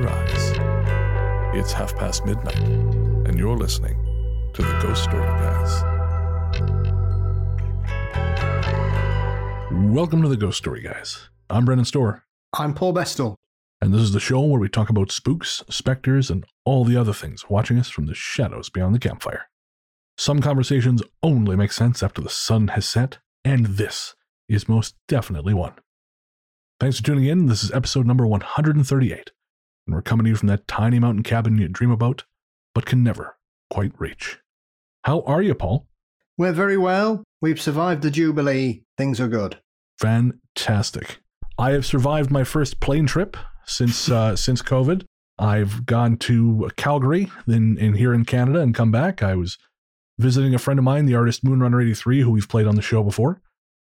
Close your eyes. It's half past midnight, and you're listening to the Ghost Story Guys. Welcome to the Ghost Story Guys. I'm Brennan Storr, I'm Paul Bestall. and this is the show where we talk about spooks, specters, and all the other things watching us from the shadows beyond the campfire. Some conversations only make sense after the sun has set, and this is most definitely one. Thanks for tuning in. This is episode number 138, and we're coming to you from that tiny mountain cabin you dream about, but can never quite reach. How are you, Paul? We're very well. We've survived the Jubilee. Things are good. Fantastic. I have survived my first plane trip since uh, since COVID. I've gone to Calgary, then in here in Canada, and come back. I was visiting a friend of mine, the artist Moonrunner eighty three, who we've played on the show before.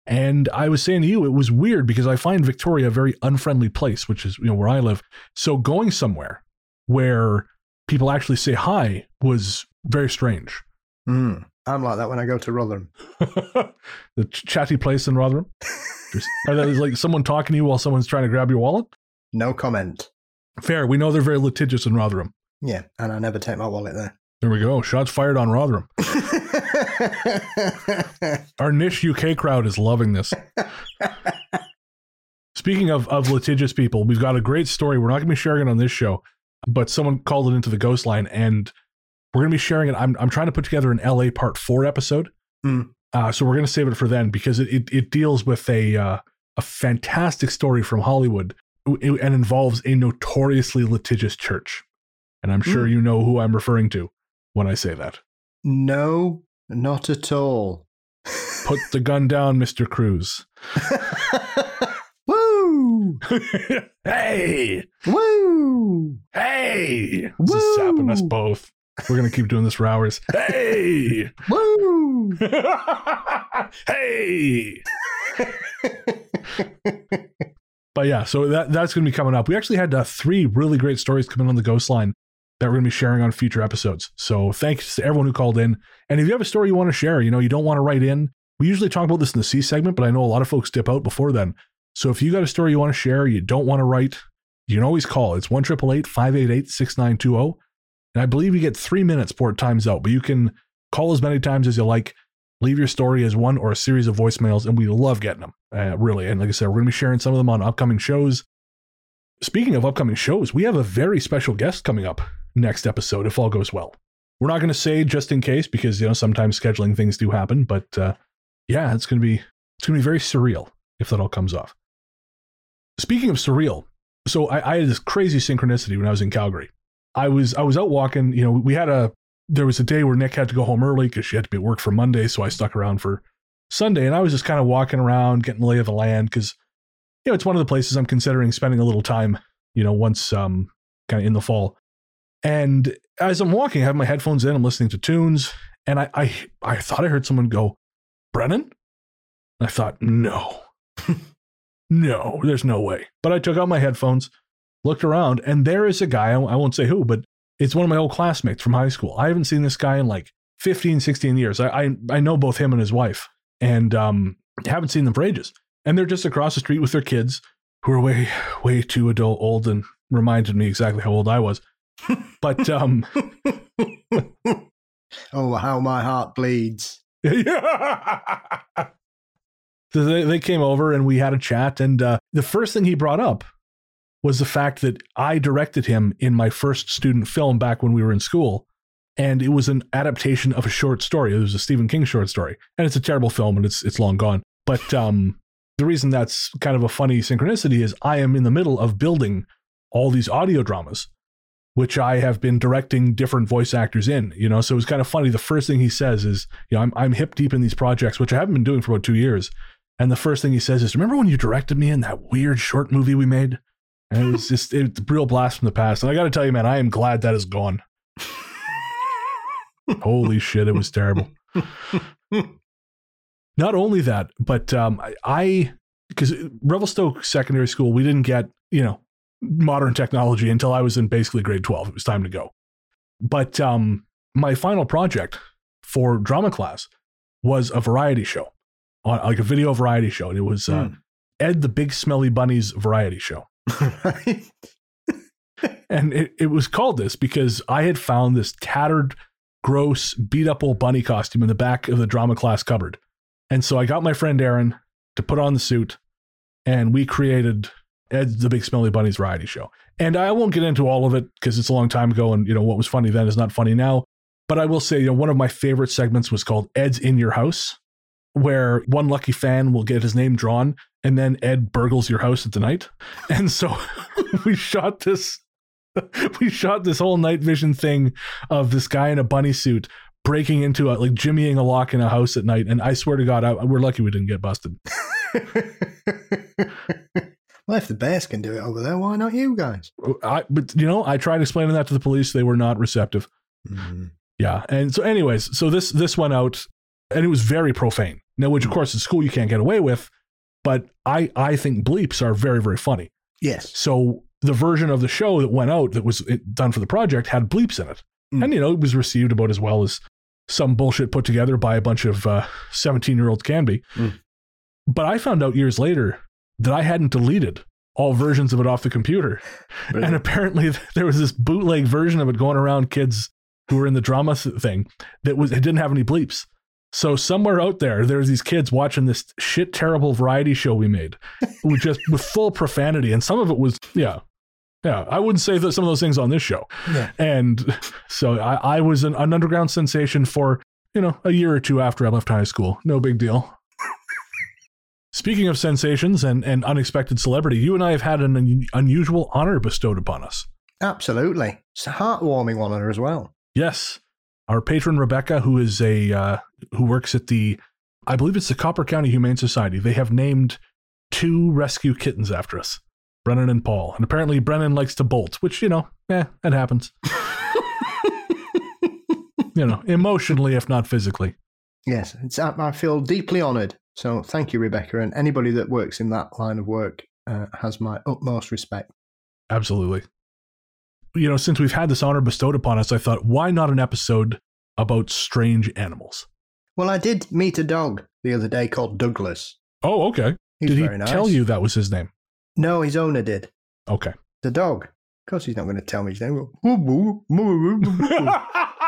And I was saying to you, it was weird because I find Victoria a very unfriendly place, which is you know where I live. So going somewhere where people actually say hi was very strange. Mm. I'm like that when I go to Rotherham. the ch- chatty place in Rotherham. Just- Are that like someone talking to you while someone's trying to grab your wallet? No comment. Fair. We know they're very litigious in Rotherham. Yeah, and I never take my wallet there. There we go. Shots fired on Rotherham. Our niche UK crowd is loving this. Speaking of, of litigious people, we've got a great story. We're not going to be sharing it on this show, but someone called it into the ghost line, and we're going to be sharing it. I'm, I'm trying to put together an LA Part 4 episode. Hmm. Uh, so we're going to save it for then because it, it, it deals with a, uh, a fantastic story from Hollywood and involves a notoriously litigious church. And I'm sure Hmm. you know who I'm referring to when I say that. no, not at all. Put the gun down, Mr. Cruz. Woo! hey, Woo! hey, this is sapping us both. We're gonna keep doing this for hours. Hey, Woo! hey. But yeah, so that that's gonna be coming up. We actually had uh, three really great stories coming on the Ghost Line that we're gonna be sharing on future episodes. So thanks to everyone who called in. And if you have a story you want to share, you know, you don't want to write in. We usually talk about this in the C segment, but I know a lot of folks dip out before then. So if you got a story you want to share, you don't want to write, you can always call. It's 1 588 6920. And I believe you get three minutes before it times out, but you can call as many times as you like. Leave your story as one or a series of voicemails, and we love getting them, uh, really. And like I said, we're going to be sharing some of them on upcoming shows. Speaking of upcoming shows, we have a very special guest coming up next episode, if all goes well. We're not going to say just in case because you know sometimes scheduling things do happen, but uh, yeah, it's going to be it's going to be very surreal if that all comes off. Speaking of surreal, so I, I had this crazy synchronicity when I was in Calgary. I was I was out walking. You know, we had a there was a day where Nick had to go home early because she had to be at work for Monday, so I stuck around for Sunday, and I was just kind of walking around, getting the lay of the land because you know it's one of the places I'm considering spending a little time. You know, once um kind of in the fall, and as I'm walking, I have my headphones in, I'm listening to tunes, and I I, I thought I heard someone go, Brennan. And I thought, no, no, there's no way. But I took out my headphones, looked around, and there is a guy, I won't say who, but it's one of my old classmates from high school. I haven't seen this guy in like 15, 16 years. I, I, I know both him and his wife, and um, haven't seen them for ages. And they're just across the street with their kids, who are way, way too adult old and reminded me exactly how old I was. But um, oh, how my heart bleeds. so they, they came over and we had a chat. And uh, the first thing he brought up was the fact that I directed him in my first student film back when we were in school. And it was an adaptation of a short story. It was a Stephen King short story. And it's a terrible film and it's it's long gone. But um, the reason that's kind of a funny synchronicity is I am in the middle of building all these audio dramas, which I have been directing different voice actors in. You know, so it was kind of funny. The first thing he says is, you know, I'm I'm hip deep in these projects, which I haven't been doing for about two years. And the first thing he says is, "Remember when you directed me in that weird short movie we made?" And it was just it's a real blast from the past. And I got to tell you, man, I am glad that is gone. Holy shit, it was terrible. Not only that, but um, I because Revelstoke Secondary School, we didn't get you know modern technology until I was in basically grade twelve. It was time to go. But um, my final project for drama class was a variety show, on like a video variety show, and it was uh, Hmm. Ed the Big Smelly Bunnies variety show. right? And it, it was called this because I had found this tattered, gross, beat up old bunny costume in the back of the drama class cupboard. And so I got my friend Aaron to put on the suit and we created Ed the Big Smelly Bunny's variety show. And I won't get into all of it because it's a long time ago and you know what was funny then is not funny now. But I will say, you know, one of my favorite segments was called Ed's in Your House, where one lucky fan will get his name drawn and then Ed burgles your house at the night. And so we shot this we shot this whole night vision thing of this guy in a bunny suit breaking into a like jimmying a lock in a house at night and i swear to god I, we're lucky we didn't get busted well, if the bears can do it over there, why not you guys? I, but you know i tried explaining that to the police they were not receptive Mm. yeah and so anyways so this this went out and it was very profane now which of course in school you can't get away with but i i think bleeps are very very funny Yes. So the version of the show that went out that was done for the project had bleeps in it. Mm. And, you know, it was received about as well as some bullshit put together by a bunch of 17 year olds can be. Mm. But I found out years later that I hadn't deleted all versions of it off the computer. And apparently there was this bootleg version of it going around kids who were in the drama thing that was it didn't have any bleeps. So somewhere out there, there's these kids watching this shit terrible variety show we made, with just with full profanity, and some of it was yeah, yeah. I wouldn't say that some of those things on this show, Yeah. and so I, I was an, an underground sensation for you know a year or two after I left high school. No big deal. Speaking of sensations and, and unexpected celebrity, you and I have had an un- unusual honor bestowed upon us. Absolutely. It's a heartwarming honor as well. Yes, our patron Rebecca, who is a uh, who works at the, I believe it's the Copper County Humane Society. They have named two rescue kittens after us, Brennan and Paul. And apparently Brennan likes to bolt, which you know, eh, it happens. you know, emotionally if not physically. Yes, it's, I feel deeply honoured. So thank you, Rebecca, and anybody that works in that line of work uh, has my utmost respect. Absolutely. You know, since we've had this honor bestowed upon us, I thought, why not an episode about strange animals? Well, I did meet a dog the other day called Douglas. Oh, okay. He's Did he very nice. tell you that was his name? No, his owner did. Okay. The dog. Of course, he's not going to tell me his name.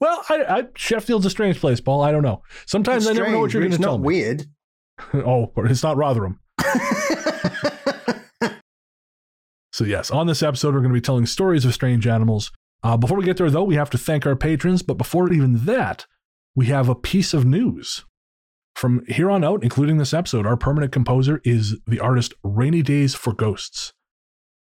well, I, I, Sheffield's a strange place, Paul. I don't know. Sometimes I never know what you're going to tell not me. weird. oh, but it's not Rotherham. So, yes, on this episode, we're going to be telling stories of strange animals. Uh, before we get there, though, we have to thank our patrons. But before even that, we have a piece of news. From here on out, including this episode, our permanent composer is the artist Rainy Days for Ghosts.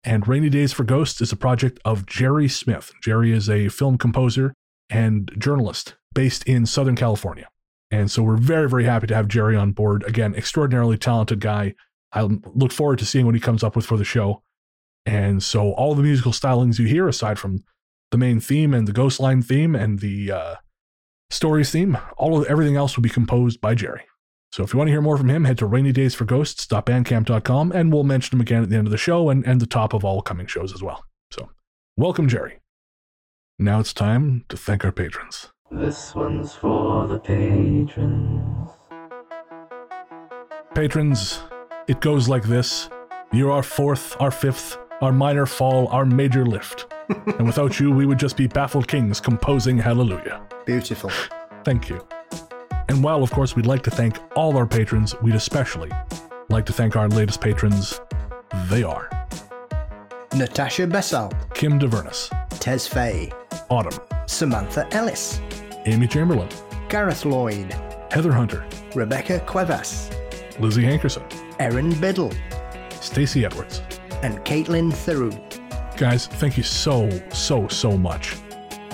And Rainy Days for Ghosts is a project of Jerry Smith. Jerry is a film composer and journalist based in Southern California. And so we're very, very happy to have Jerry on board. Again, extraordinarily talented guy. I look forward to seeing what he comes up with for the show. And so all the musical stylings you hear, aside from the main theme and the ghost line theme and the uh, stories theme, all of everything else will be composed by Jerry. So if you want to hear more from him, head to rainydaysforghosts.bandcamp.com and we'll mention him again at the end of the show and, and the top of all coming shows as well. So welcome, Jerry. Now it's time to thank our patrons. This one's for the patrons. Patrons, it goes like this You're our fourth, our fifth, our minor fall, our major lift. and without you, we would just be baffled kings composing hallelujah. Beautiful. Thank you. And while, of course, we'd like to thank all our patrons, we'd especially like to thank our latest patrons. They are Natasha Bessel, Kim DeVernus, Tez Fay, Autumn, Samantha Ellis, Amy Chamberlain, Gareth Lloyd, Heather Hunter, Rebecca Cuevas, Lizzie Hankerson, Erin Biddle, Stacey Edwards. and Caitlin Theroux. Guys, thank you so, so, so much.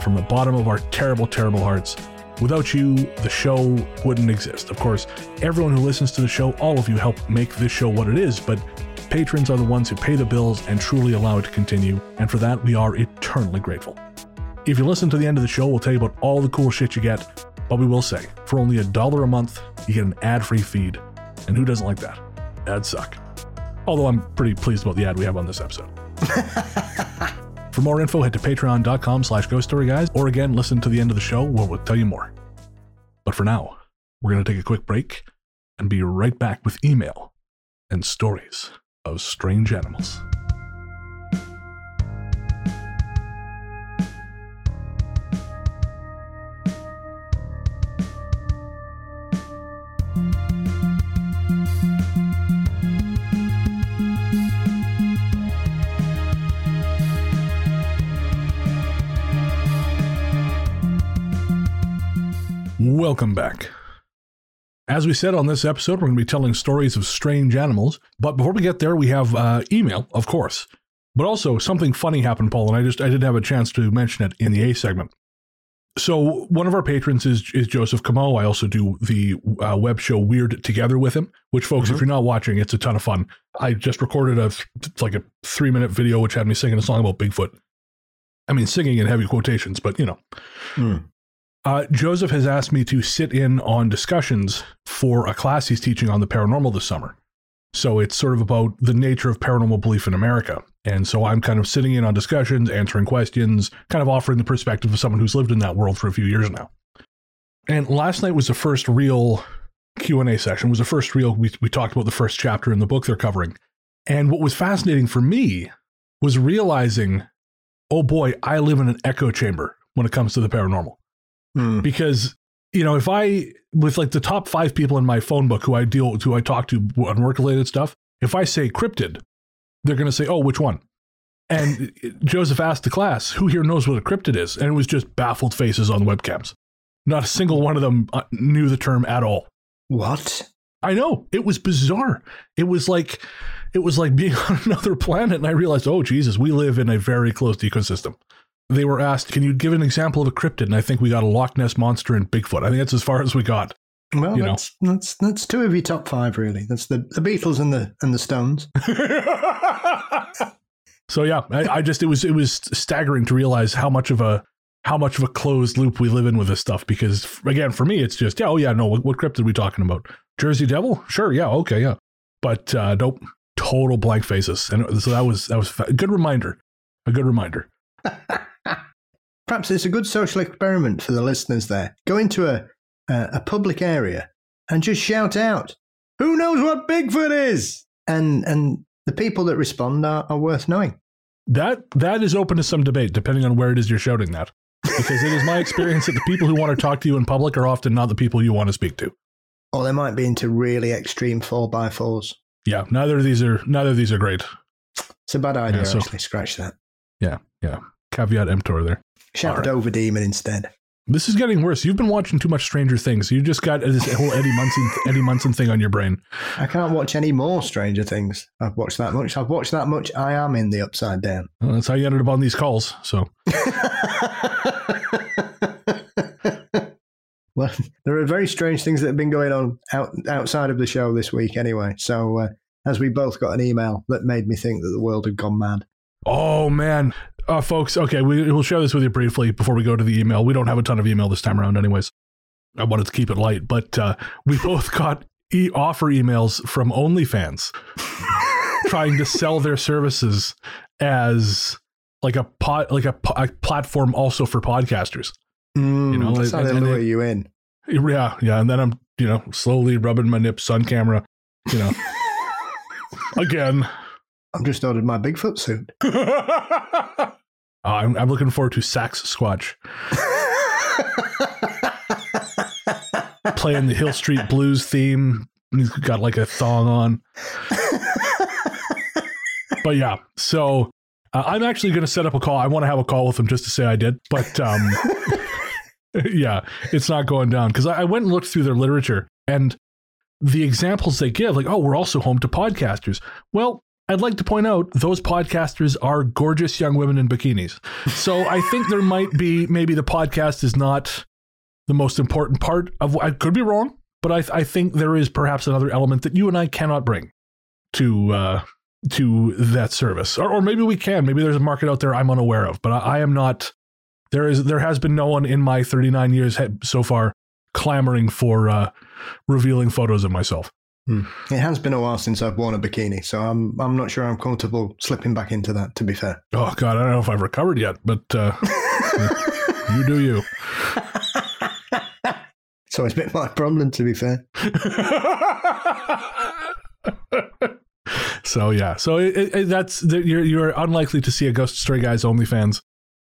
From the bottom of our terrible, terrible hearts. Without you, the show wouldn't exist. Of course, everyone who listens to the show, all of you help make this show what it is, but patrons are the ones who pay the bills and truly allow it to continue, and for that, we are eternally grateful. If you listen to the end of the show, we'll tell you about all the cool shit you get, but we will say, for only a dollar a month, you get an ad free feed. And who doesn't like that? Ads suck. Although I'm pretty pleased about the ad we have on this episode. For more info, head to patreon.com slash ghost story guys, or again, listen to the end of the show where we'll tell you more. But for now, we're going to take a quick break and be right back with email and stories of strange animals. Welcome back. As we said on this episode, we're going to be telling stories of strange animals. But before we get there, we have uh, email, of course. But also something funny happened, Paul, and I just I didn't have a chance to mention it in the A segment. So one of our patrons is is Joseph Camo. I also do the uh, web show Weird Together with him. Which, folks, if you're not watching, it's a ton of fun. I just recorded a it's like a three minute video which had me singing a song about Bigfoot. I mean, singing in heavy quotations, but you know. Uh, Joseph has asked me to sit in on discussions for a class he's teaching on the paranormal this summer. So it's sort of about the nature of paranormal belief in America. And so I'm kind of sitting in on discussions, answering questions, kind of offering the perspective of someone who's lived in that world for a few years now. And last night was the first real Q&A session. Was the first real we we talked about the first chapter in the book they're covering. And what was fascinating for me was realizing, oh boy, I live in an echo chamber when it comes to the paranormal Hmm. because you know if i with like the top five people in my phone book who i deal with who i talk to on work related stuff if i say cryptid they're going to say oh which one and joseph asked the class who here knows what a cryptid is and it was just baffled faces on webcams not a single one of them uh, knew the term at all What? I know it was bizarre. It was like it was like being on another planet, and I realized, oh Jesus, we live in a very closed ecosystem. They were asked, "Can you give an example of a cryptid?" And I think we got a Loch Ness monster and Bigfoot. I think that's as far as we got. Well, You know. that's, that's that's two of your top five, really. That's the, the Beatles and the and the Stones. so yeah, I, I just it was it was staggering to realize how much of a how much of a closed loop we live in with this stuff. Because again, for me, it's just yeah, oh yeah, no, what, what cryptid are we talking about? Jersey Devil? Sure, yeah, okay, yeah, but uh, nope, total blank faces. And so that was that was a good reminder, a good reminder. Perhaps it's a good social experiment for the listeners there. Go into a, a, a public area and just shout out, Who knows what Bigfoot is? And and the people that respond are, are worth knowing. That that is open to some debate, depending on where it is you're shouting that. Because it is my experience that the people who want to talk to you in public are often not the people you want to speak to. Or they might be into really extreme 4x4s. Yeah, neither of these are neither of these are great. It's a bad idea, Yeah, so- actually. Scratch that. Yeah, yeah. Caveat emptor there. Shout All right. Dover Demon instead. This is getting worse. You've been watching too much Stranger Things. You just got this whole Eddie Munson Eddie Munson thing on your brain. I can't watch any more Stranger Things. I've watched that much. I've watched that much. I am in the upside down. Well, that's how you ended up on these calls. So well, there are very strange things that have been going on out, outside of the show this week, anyway. So, uh, as we both got an email that made me think that the world had gone mad. Oh man, uh, folks. Okay, we, we'll share this with you briefly before we go to the email. We don't have a ton of email this time around, anyways. I wanted to keep it light, but uh, we both got e- offer emails from OnlyFans trying to sell their services as like a pot, like a, po- a platform also for podcasters. Mm, know, that's how and- they and lure you in. Yeah, yeah, and then I'm you know slowly rubbing my nips on camera, you know, again. I've just ordered my Bigfoot suit. Uh, I'm, I'm looking forward to Saxsquatch playing the Hill Street Blues theme. He's got like a thong on. But yeah, so uh, I'm actually going to set up a call. I want to have a call with him just to say I did. But um, yeah, it's not going down because I, I went and looked through their literature and the examples they give, like, oh, we're also home to podcasters. Well, I'd like to point out those podcasters are gorgeous young women in bikinis. So I think there might be maybe the podcast is not the most important part of. I could be wrong, but I, I think there is perhaps another element that you and I cannot bring to uh, to that service, or, or maybe we can. Maybe there's a market out there I'm unaware of, but I, I am not. There is there has been no one in my 39 years so far clamoring for uh, revealing photos of myself. Hmm. It has been a while since I've worn a bikini, so I'm I'm not sure I'm comfortable slipping back into that. To be fair. Oh God, I don't know if I've recovered yet, but uh, you do you. So it's been my problem, to be fair. so yeah, so it, it, that's you're you're unlikely to see a Ghost Story Guys OnlyFans,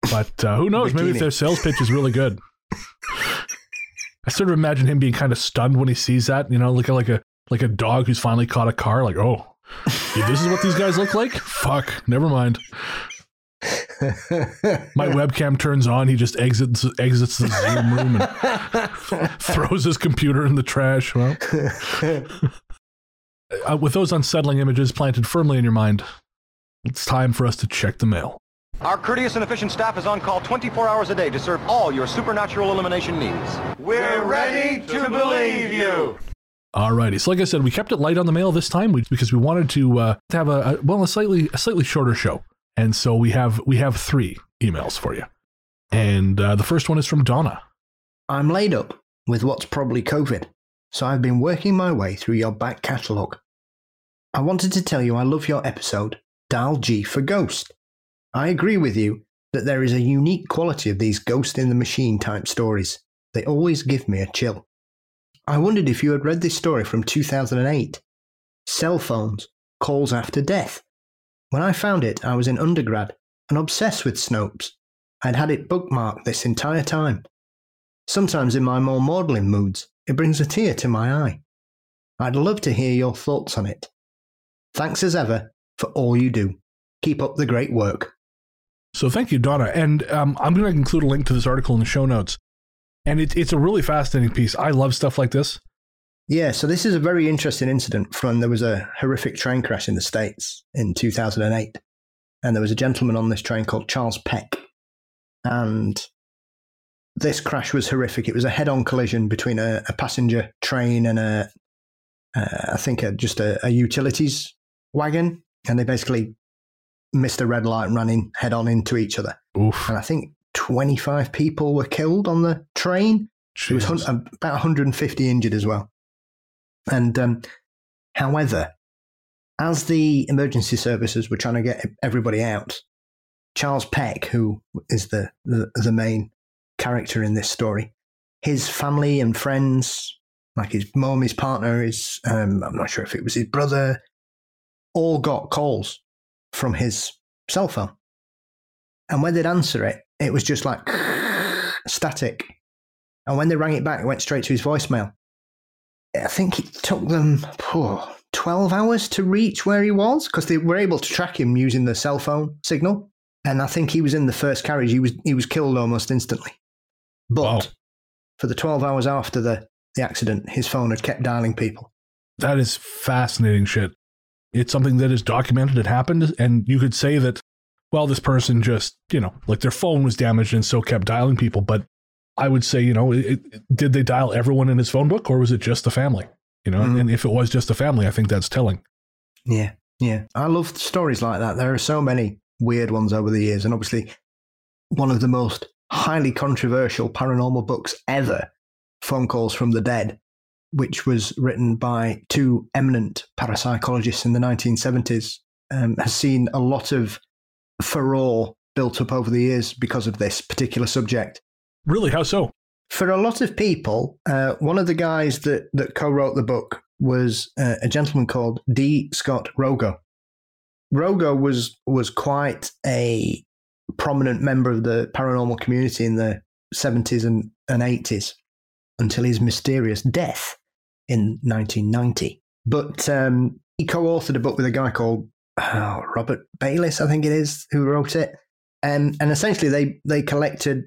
but uh, who knows? Maybe if their sales pitch is really good. I sort of imagine him being kind of stunned when he sees that. You know, like a, like a like a dog who's finally caught a car. Like, oh, this is what these guys look like. Fuck, never mind. My webcam turns on. He just exits exits the Zoom room and throws his computer in the trash. Well, uh, with those unsettling images planted firmly in your mind, it's time for us to check the mail. Our courteous and efficient staff is on call 24 hours a day to serve all your supernatural elimination needs. We're ready to believe you. Alrighty, so like I said, we kept it light on the mail this time because we wanted to, uh, have a, a well a slightly a slightly shorter show. And so we have we have three emails for you. And uh, the first one is from Donna. I'm laid up with what's probably COVID, so I've been working my way through your back catalogue. I wanted to tell you I love your episode, Dial G for Ghost. I agree with you that there is a unique quality of these ghost in the machine type stories. They always give me a chill. I wondered if you had read this story from 2008 Cell Phones Calls After Death when I found it, I was in undergrad and obsessed with Snopes. I'd had it bookmarked this entire time. Sometimes in my more maudlin moods, it brings a tear to my eye. I'd love to hear your thoughts on it. Thanks as ever for all you do. Keep up the great work. So thank you, Donna. And um, I'm going to include a link to this article in the show notes. And it, it's a really fascinating piece. I love stuff like this. Yeah, so this is a very interesting incident from there was a horrific train crash in the States in 2008. And there was a gentleman on this train called Charles Peck. And this crash was horrific. It was a head on collision between a, a passenger train and a, uh, I think, a, just a, a, utilities wagon. And they basically missed a red light running head on into each other. Oof. And I think 25 people were killed on the train. There was about 150 injured as well. And um, however, as the emergency services were trying to get everybody out, Charles Peck, who is the, the, the main character in this story, his family and friends, like his mom, his partner, his um, I'm not sure if it was his brother, all got calls from his cell phone. And when they'd answer it, it was just like static. And when they rang it back, it went straight to his voicemail. I think it took them oh, 12 hours to reach where he was because they were able to track him using the cell phone signal. And I think he was in the first carriage. He was he was killed almost instantly. But wow. for the 12 hours after the, the accident, his phone had kept dialing people. That is fascinating shit. It's something that is documented. It happened. And you could say that, well, this person just, you know, like their phone was damaged and so kept dialing people. But I would say, you know, it, did they dial everyone in his phone book or was it just the family? You know, mm. and if it was just the family, I think that's telling. Yeah, yeah. I love stories like that. There are so many weird ones over the years. And obviously, one of the most highly controversial paranormal books ever, Phone Calls from the Dead, which was written by two eminent parapsychologists in the 1970s, um, has seen a lot of furore built up over the years because of this particular subject. Really? How so? For a lot of people, uh, one of the guys that, that co wrote the book was uh, a gentleman called D. Scott Rogo. Rogo was was quite a prominent member of the paranormal community in the 70s and, and 80s until his mysterious death in 1990. But um, he co authored a book with a guy called oh, Robert Bayless, I think it is, who wrote it. And, and essentially, they, they collected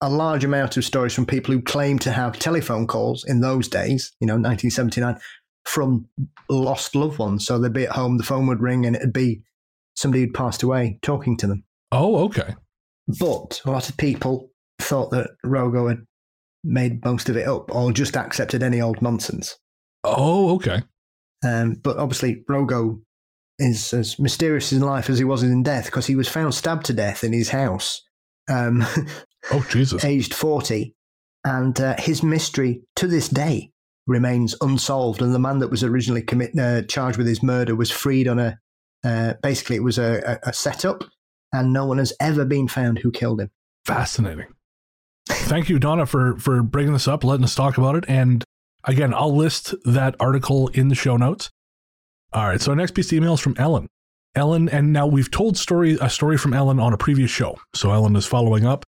a large amount of stories from people who claimed to have telephone calls in those days, you know, 1979, from lost loved ones. So they'd be at home, the phone would ring, and it'd be somebody who'd passed away talking to them. Oh, okay. But a lot of people thought that Rogo had made most of it up or just accepted any old nonsense. Oh, okay. Um, but obviously, Rogo is as mysterious in life as he was in death because he was found stabbed to death in his house, um, Oh, Jesus. aged 40. And uh, his mystery to this day remains unsolved. And the man that was originally commit, uh, charged with his murder was freed on a uh, basically, it was a, a, a setup, and no one has ever been found who killed him. Fascinating. Thank you, Donna, for for bringing this up, letting us talk about it. And again, I'll list that article in the show notes. All right. So our next piece of email is from Ellen. Ellen, and now we've told story a story from Ellen on a previous show. So Ellen is following up.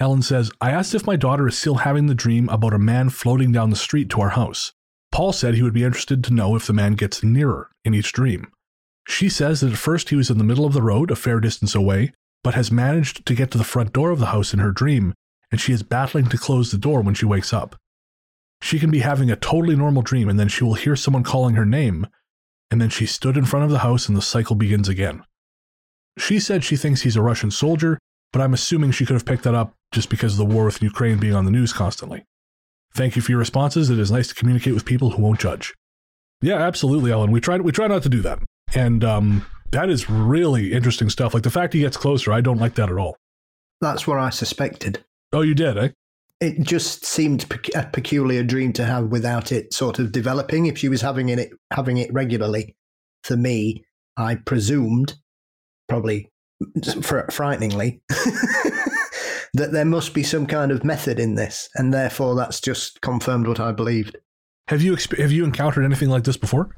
Ellen says, I asked if my daughter is still having the dream about a man floating down the street to our house. Paul said he would be interested to know if the man gets nearer in each dream. She says that at first he was in the middle of the road, a fair distance away, but has managed to get to the front door of the house in her dream, and she is battling to close the door when she wakes up. She can be having a totally normal dream, and then she will hear someone calling her name, and then she stood in front of the house and the cycle begins again. She said she thinks he's a Russian soldier, but I'm assuming she could have picked that up just because of the war with Ukraine being on the news constantly. Thank you for your responses. It is nice to communicate with people who won't judge. Yeah, absolutely, Ellen. We try we try not to do that. And um, that is really interesting stuff. Like the fact he gets closer, I don't like that at all. That's what I suspected. Oh, you did, eh? It just seemed a peculiar dream to have without it sort of developing. If she was having it having it regularly, for me, I presumed, probably fr- frighteningly, that there must be some kind of method in this, and therefore that's just confirmed what I believed. Have you exp- have you encountered anything like this before?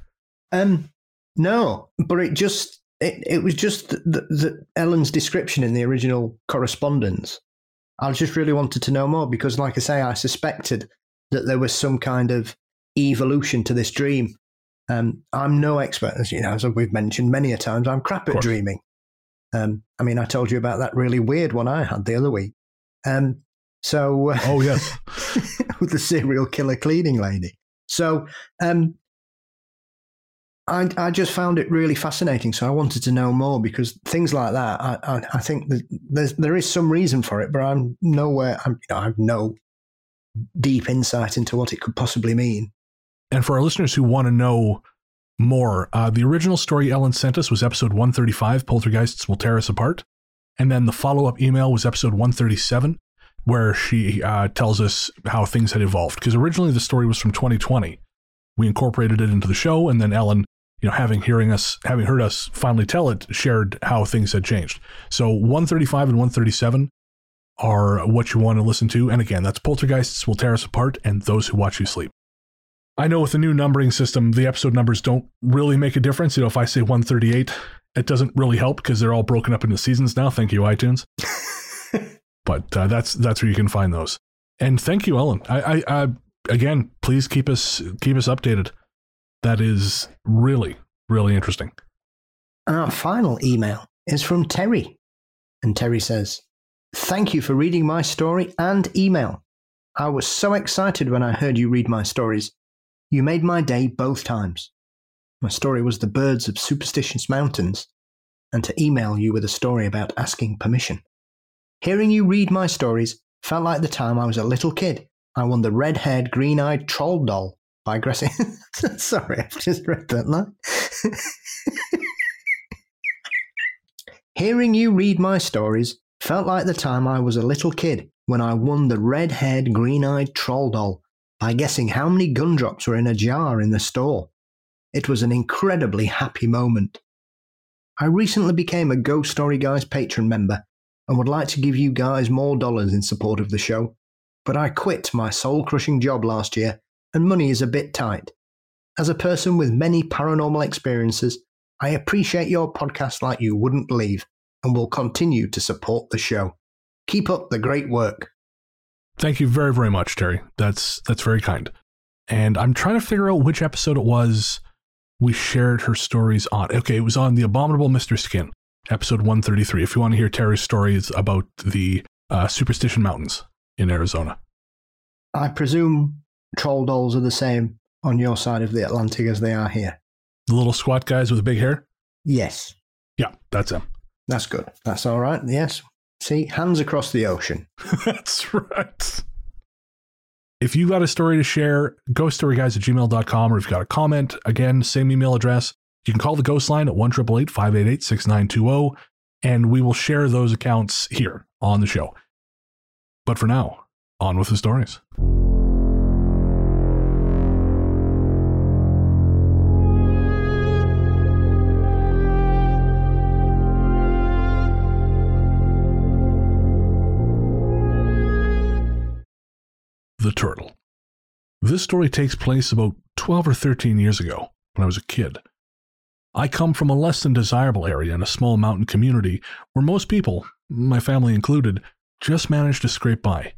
Um, no, but it just it, it was just the Ellen's description in the original correspondence. I just really wanted to know more because, like I say, I suspected that there was some kind of evolution to this dream. Um, I'm no expert, as you know, as we've mentioned many a times. I'm crap at dreaming. Um, I mean, I told you about that really weird one I had the other week. Um, so, uh, Oh, yes. with the serial killer cleaning lady. So, um, I, I just found it really fascinating. So I wanted to know more because things like that, I, I, I think there's, there is some reason for it, but I'm nowhere, I'm, you know, I have no deep insight into what it could possibly mean. And for our listeners who want to know more, uh, the original story Ellen sent us was episode 135, Poltergeists Will Tear Us Apart. And then the follow up email was episode 137, where she uh, tells us how things had evolved. Because originally the story was from 2020. We incorporated it into the show, and then Ellen, you know, having hearing us, having heard us finally tell it, shared how things had changed. So 135 and 137 are what you want to listen to. And again, that's Poltergeists Will Tear Us Apart and Those Who Watch You Sleep. I know with the new numbering system, the episode numbers don't really make a difference. You know, if I say 138, it doesn't really help because they're all broken up into seasons now. Thank you, iTunes. but uh, that's that's where you can find those. And thank you, Ellen. I, I, I again, please keep us keep us updated. That is really really interesting. Our final email is from Terry. And Terry says, Thank you for reading my story and email. I was so excited when I heard you read my stories. You made my day both times. My story was The Birds of Superstitious Mountains, and to email you with a story about asking permission. Hearing you read my stories felt like the time I was a little kid. I won the red haired, green eyed troll doll Gracie. Sorry, I've just read that line. Hearing you read my stories felt like the time I was a little kid when I won the red haired, green eyed troll doll by guessing how many gumdrops were in a jar in the store. It was an incredibly happy moment. I recently became a Ghost Story Guys patron member and would like to give you guys more dollars in support of the show, but I quit my soul crushing job last year and money is a bit tight. As a person with many paranormal experiences, I appreciate your podcast like you wouldn't believe and will continue to support the show. Keep up the great work. Thank you very very much, Terry. That's that's very kind. And I'm trying to figure out which episode it was we shared her stories on. Okay, it was on the Abominable Mr. Skin, episode 133. If you want to hear Terry's stories about the uh, Superstition Mountains in Arizona. I presume troll dolls are the same on your side of the Atlantic as they are here. The little squat guys with big hair? Yes, Yeah, that's him. that's good. That's all right. Yes. See, hands across the ocean. That's right. If you've got a story to share, ghoststoryguys at gmail.com, or if you've got a comment, again, same email address. You can call the ghost line at 1 588 6920, and we will share those accounts here on the show. But for now, on with the stories. The Turtle. This story takes place about 12 or 13 years ago when I was a kid. I come from a less than desirable area in a small mountain community where most people, my family included, just managed to scrape by.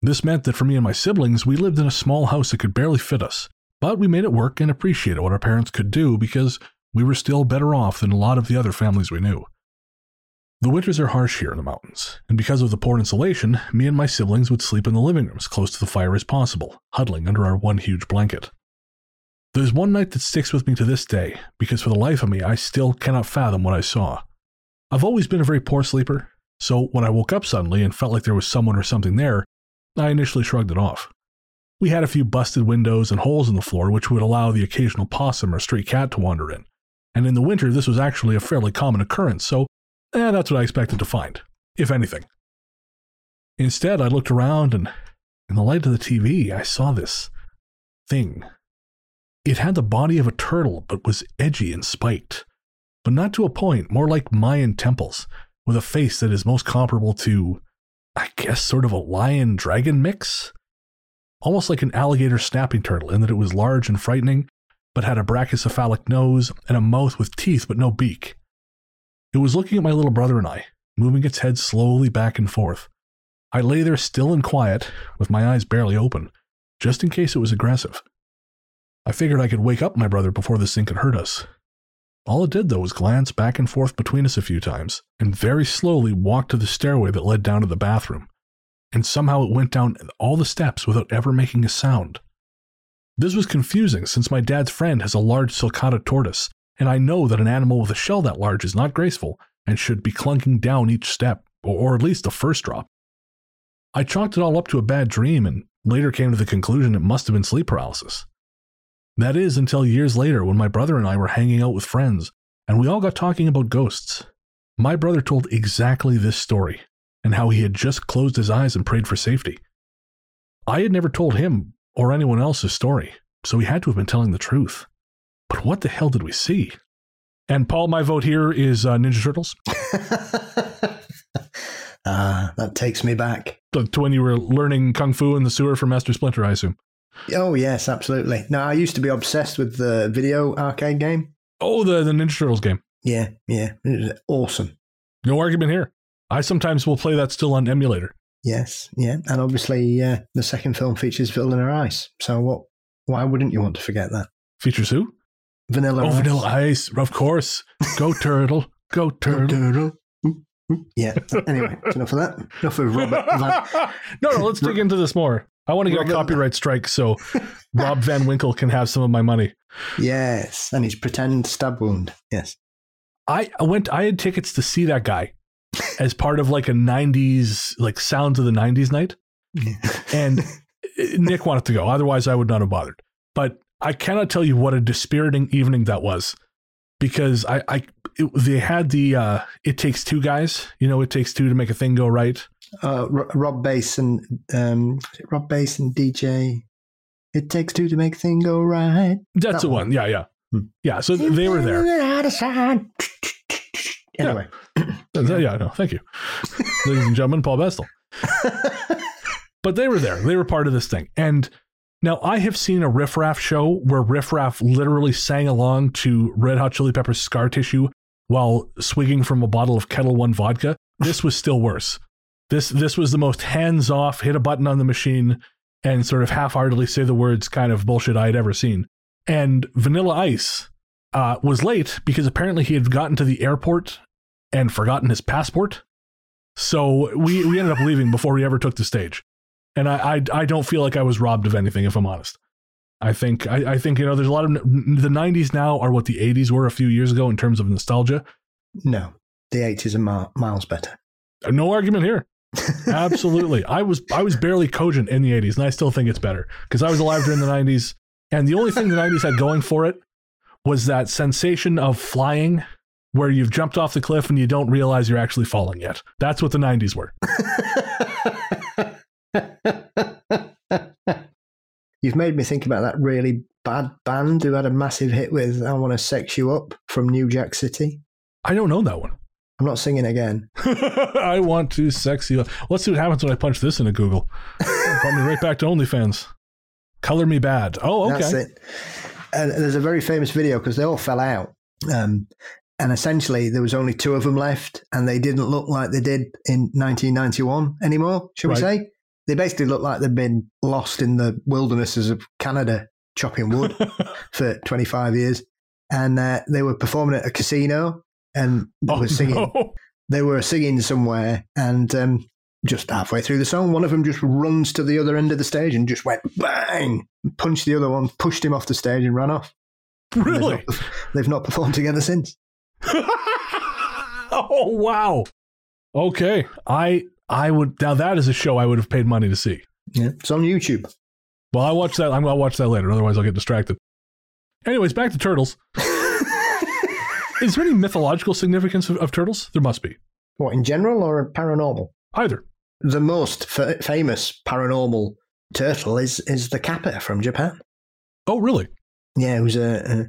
This meant that for me and my siblings, we lived in a small house that could barely fit us, but we made it work and appreciated what our parents could do because we were still better off than a lot of the other families we knew. The winters are harsh here in the mountains, and because of the poor insulation, me and my siblings would sleep in the living room as close to the fire as possible, huddling under our one huge blanket. There's one night that sticks with me to this day, because for the life of me, I still cannot fathom what I saw. I've always been a very poor sleeper, so when I woke up suddenly and felt like there was someone or something there, I initially shrugged it off. We had a few busted windows and holes in the floor which would allow the occasional possum or stray cat to wander in, and in the winter this was actually a fairly common occurrence, so eh, that's what I expected to find, if anything. Instead, I looked around and in the light of the TV, I saw this thing. It had the body of a turtle, but was edgy and spiked. But not to a point, more like Mayan temples, with a face that is most comparable to, I guess, sort of a lion dragon mix? Almost like an alligator snapping turtle, in that it was large and frightening, but had a brachycephalic nose and a mouth with teeth but no beak. It was looking at my little brother and I, moving its head slowly back and forth. I lay there still and quiet, with my eyes barely open, just in case it was aggressive. I figured I could wake up my brother before this thing could hurt us. All it did, though, was glance back and forth between us a few times, and very slowly walked to the stairway that led down to the bathroom. And somehow it went down all the steps without ever making a sound. This was confusing since my dad's friend has a large sulcata tortoise, and I know that an animal with a shell that large is not graceful and should be clunking down each step, or, at least the first drop. I chalked it all up to a bad dream and later came to the conclusion it must have been sleep paralysis. That is until years later when my brother and I were hanging out with friends and we all got talking about ghosts. My brother told exactly this story and how he had just closed his eyes and prayed for safety. I had never told him or anyone else his story, so he had to have been telling the truth. But what the hell did we see? And Paul, my vote here is uh, Ninja Turtles. Ah, that takes me back. To when you were learning kung fu in the sewer from Master Splinter, I assume. Oh yes, absolutely. No, I used to be obsessed with the video arcade game. Oh, the, the Ninja Turtles game. Yeah, yeah, it was awesome. No argument here. I sometimes will play that still on emulator. Yes, yeah, and obviously uh, the second film features Vanilla Ice. So what? Why wouldn't you want to forget that? Features who? Vanilla Oh, Ice. Vanilla Ice, of course. Go Turtle. Go Turtle. Turtle. Mm, mm. Yeah. Anyway, enough of that. Enough of Robert Van. no, no, let's dig into this more. I want to get Robert- a copyright strike so Rob Van Winkle can have some of my money. Yes, and his pretend stab wound. Yes. I I went I had tickets to see that guy as part of like a 90s like sounds of the 90s night and Nick wanted to go otherwise I would not have bothered. But I cannot tell you what a dispiriting evening that was because I I it, they had the uh it takes two guys, you know it takes two to make a thing go right. uh, Ro- Rob Base and um, Rob Base and DJ. It takes two to make a thing go right. That's That the one. one. Yeah, yeah. Hmm. Yeah, so they were there. Anyway, Yeah, no, thank you. Ladies and gentlemen, Paul Bestall. but they were there. They were part of this thing. And now I have seen a Riff Raff show where Riff Raff literally sang along to Red Hot Chili Peppers Scar Tissue while swigging from a bottle of Ketel One vodka. This was still worse. This this was the most hands off, hit a button on the machine and sort of half heartedly say the words kind of bullshit I had ever seen. And Vanilla Ice uh, was late because apparently he had gotten to the airport and forgotten his passport. So we, we ended up leaving before he ever took the stage. And I, I, I don't feel like I was robbed of anything, if I'm honest. I think I, I think you know there's a lot of the '90s now are what the '80s were a few years ago in terms of nostalgia. No, the 80s are mi- miles better. Uh, no argument here. Absolutely, I was I was barely cogent in the '80s, and I still think it's better because I was alive during the '90s, and the only thing the '90s had going for it was that sensation of flying, where you've jumped off the cliff and you don't realize you're actually falling yet. That's what the '90s were. You've made me think about that really bad band who had a massive hit with I Want to Sex You Up from New Jack City. I don't know that one. I'm not singing again. I want to sex you. Up. Let's see what happens when I punch this into Google. Brought me right back to OnlyFans. Color Me Badd. Oh, okay. That's it. And there's a very famous video because they all fell out. Um, and essentially, there was only two of them left, and they didn't look like they did in 1991 anymore, shall we say? They basically looked like they'd been lost in the wildernesses of Canada chopping wood for 25 years. And uh, they were performing at a casino and they oh, were singing. no. They were singing somewhere, and um, just halfway through the song, one of them just runs to the other end of the stage and just went bang, punched the other one, pushed him off the stage, and ran off. And they've Really? not- They've not performed together since. oh, wow. Okay. I I would now that is a show I would have paid money to see. Yeah, it's on YouTube. Well, I watch that. I'm gonna watch that later. Otherwise, I'll get distracted. Anyways, back to turtles. Is there any mythological significance of, of turtles? There must be. What in general or paranormal? Either. The most f- famous paranormal turtle is is the kappa from Japan. Oh, really? Yeah, it was a,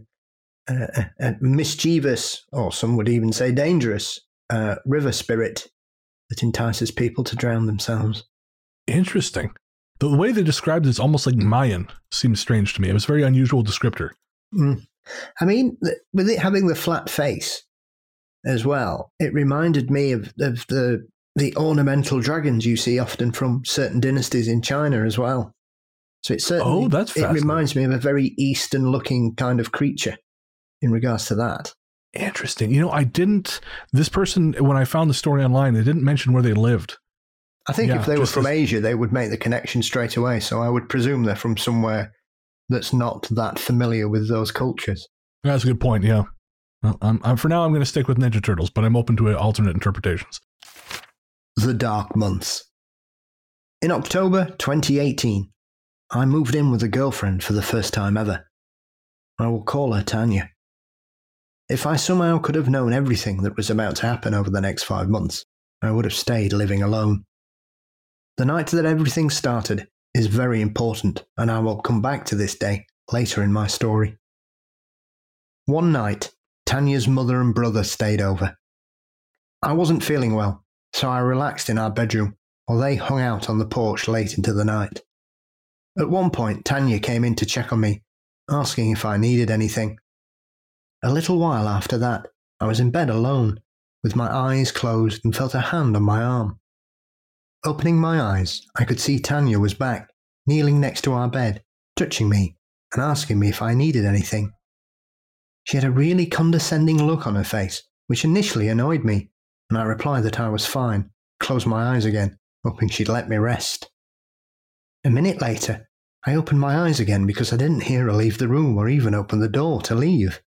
a, a, a mischievous, or some would even say dangerous, uh, river spirit that entices people to drown themselves. Interesting. The way they described it is almost like Mayan. Seems strange to me. It was a very unusual descriptor. Mm. I mean, with it having the flat face as well, it reminded me of, of the the ornamental dragons you see often from certain dynasties in China as well. So it certainly Oh, that's it reminds me of a very Eastern looking kind of creature in regards to that. Interesting. You know, I didn't. This person, when I found the story online, they didn't mention where they lived. I think Yeah, if they were from as- Asia, they would make the connection straight away. So I would presume they're from somewhere that's not that familiar with those cultures. That's a good point. Yeah. Well, I'm, I'm, for now, I'm going to stick with Ninja Turtles, but I'm open to uh, alternate interpretations. The Dark Months. In October 2018, I moved in with a girlfriend for the first time ever. I will call her Tanya. If I somehow could have known everything that was about to happen over the next five months, I would have stayed living alone. The night that everything started is very important, and I will come back to this day later in my story. One night, Tanya's mother and brother stayed over. I wasn't feeling well, so I relaxed in our bedroom while they hung out on the porch late into the night. At one point, Tanya came in to check on me, asking if I needed anything. A little while after that, I was in bed alone, with my eyes closed and felt a hand on my arm. Opening my eyes, I could see Tanya was back, kneeling next to our bed, touching me and asking me if I needed anything. She had a really condescending look on her face, which initially annoyed me, and I replied that I was fine, closed my eyes again, hoping she'd let me rest. A minute later, I opened my eyes again because I didn't hear her leave the room or even open the door to leave.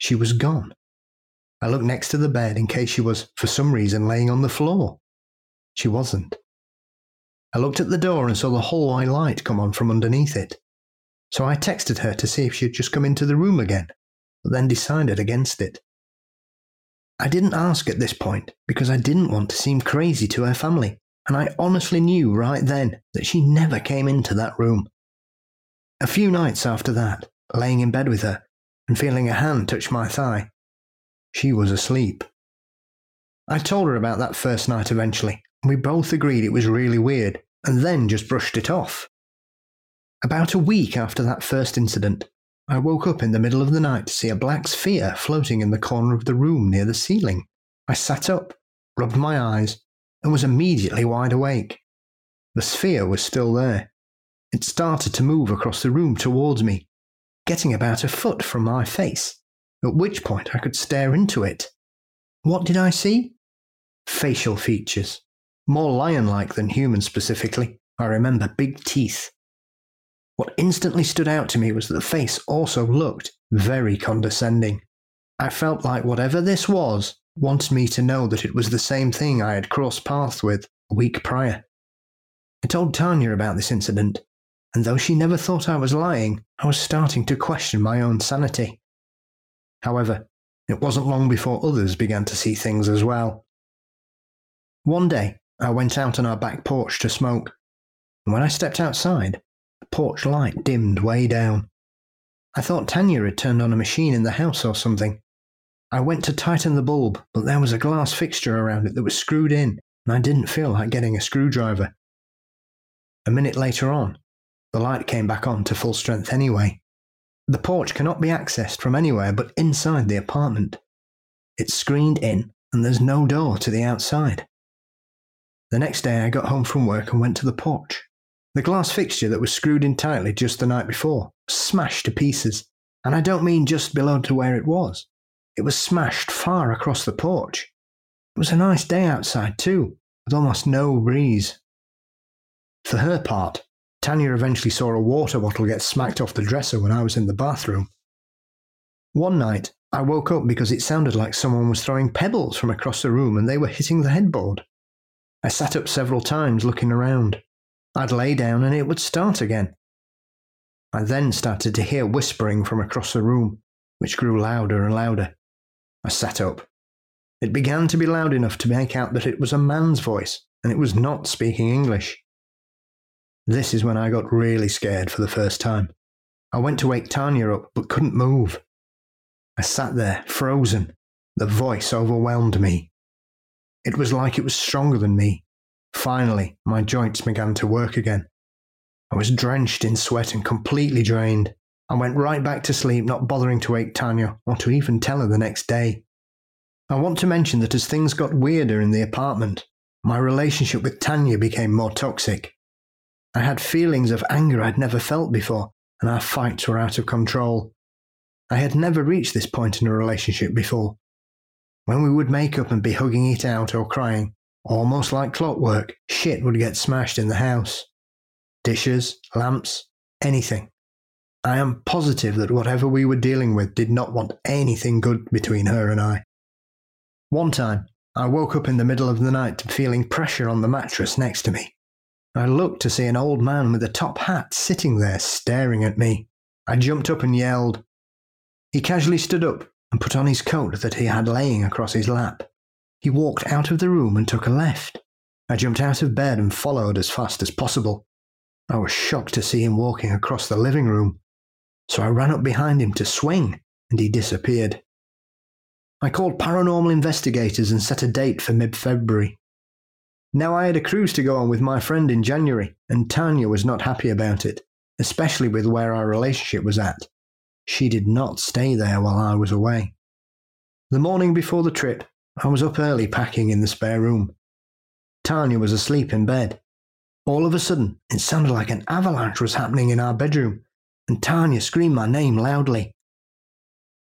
She was gone. I looked next to the bed in case she was, for some reason, laying on the floor. She wasn't. I looked at the door and saw the hallway light come on from underneath it. So I texted her to see if she had just come into the room again, but then decided against it. I didn't ask at this point because I didn't want to seem crazy to her family, and I honestly knew right then that she never came into that room. A few nights after that, laying in bed with her and feeling a hand touch my thigh, she was asleep. I told her about that first night eventually, and we both agreed it was really weird, and then just brushed it off. About a week after that first incident, I woke up in the middle of the night to see a black sphere floating in the corner of the room near the ceiling. I sat up, rubbed my eyes, and was immediately wide awake. The sphere was still there. It started to move across the room towards me, getting about a foot from my face, at which point I could stare into it. What did I see? Facial features. More lion like than human specifically. I remember big teeth. What instantly stood out to me was that the face also looked very condescending. I felt like whatever this was wanted me to know that it was the same thing I had crossed paths with a week prior. I told Tanya about this incident, and though she never thought I was lying, I was starting to question my own sanity. However, it wasn't long before others began to see things as well. One day, I went out on our back porch to smoke, and when I stepped outside, the porch light dimmed way down. I thought Tanya had turned on a machine in the house or something. I went to tighten the bulb, but there was a glass fixture around it that was screwed in, and I didn't feel like getting a screwdriver. A minute later on, the light came back on to full strength anyway. The porch cannot be accessed from anywhere but inside the apartment. It's screened in, and there's no door to the outside. The next day, I got home from work and went to the porch. The glass fixture that was screwed in tightly just the night before smashed to pieces, and I don't mean just below to where it was. It was smashed far across the porch. It was a nice day outside, too, with almost no breeze. For her part, Tanya eventually saw a water bottle get smacked off the dresser when I was in the bathroom. One night, I woke up because it sounded like someone was throwing pebbles from across the room and they were hitting the headboard. I sat up several times looking around. I'd lay down and it would start again. I then started to hear whispering from across the room, which grew louder and louder. I sat up. It began to be loud enough to make out that it was a man's voice, and it was not speaking English. This is when I got really scared for the first time. I went to wake Tanya up, but couldn't move. I sat there, frozen. The voice overwhelmed me. It was like it was stronger than me, Finally, my joints began to work again. I was drenched in sweat and completely drained. I went right back to sleep, not bothering to wake Tanya or to even tell her the next day. I want to mention that as things got weirder in the apartment, my relationship with Tanya became more toxic. I had feelings of anger I'd never felt before, and our fights were out of control. I had never reached this point in a relationship before. When we would make up and be hugging it out or crying, Almost like clockwork, shit would get smashed in the house. Dishes, lamps, anything. I am positive that whatever we were dealing with did not want anything good between her and I. One time, I woke up in the middle of the night feeling pressure on the mattress next to me. I looked to see an old man with a top hat sitting there staring at me. I jumped up and yelled. He casually stood up and put on his coat that he had laying across his lap. He walked out of the room and took a left. I jumped out of bed and followed as fast as possible. I was shocked to see him walking across the living room, so I ran up behind him to swing, and he disappeared. I called paranormal investigators and set a date for mid February. Now I had a cruise to go on with my friend in January, and Tanya was not happy about it, especially with where our relationship was at. She did not stay there while I was away. The morning before the trip, I was up early packing in the spare room. Tanya was asleep in bed. All of a sudden, it sounded like an avalanche was happening in our bedroom, and Tanya screamed my name loudly.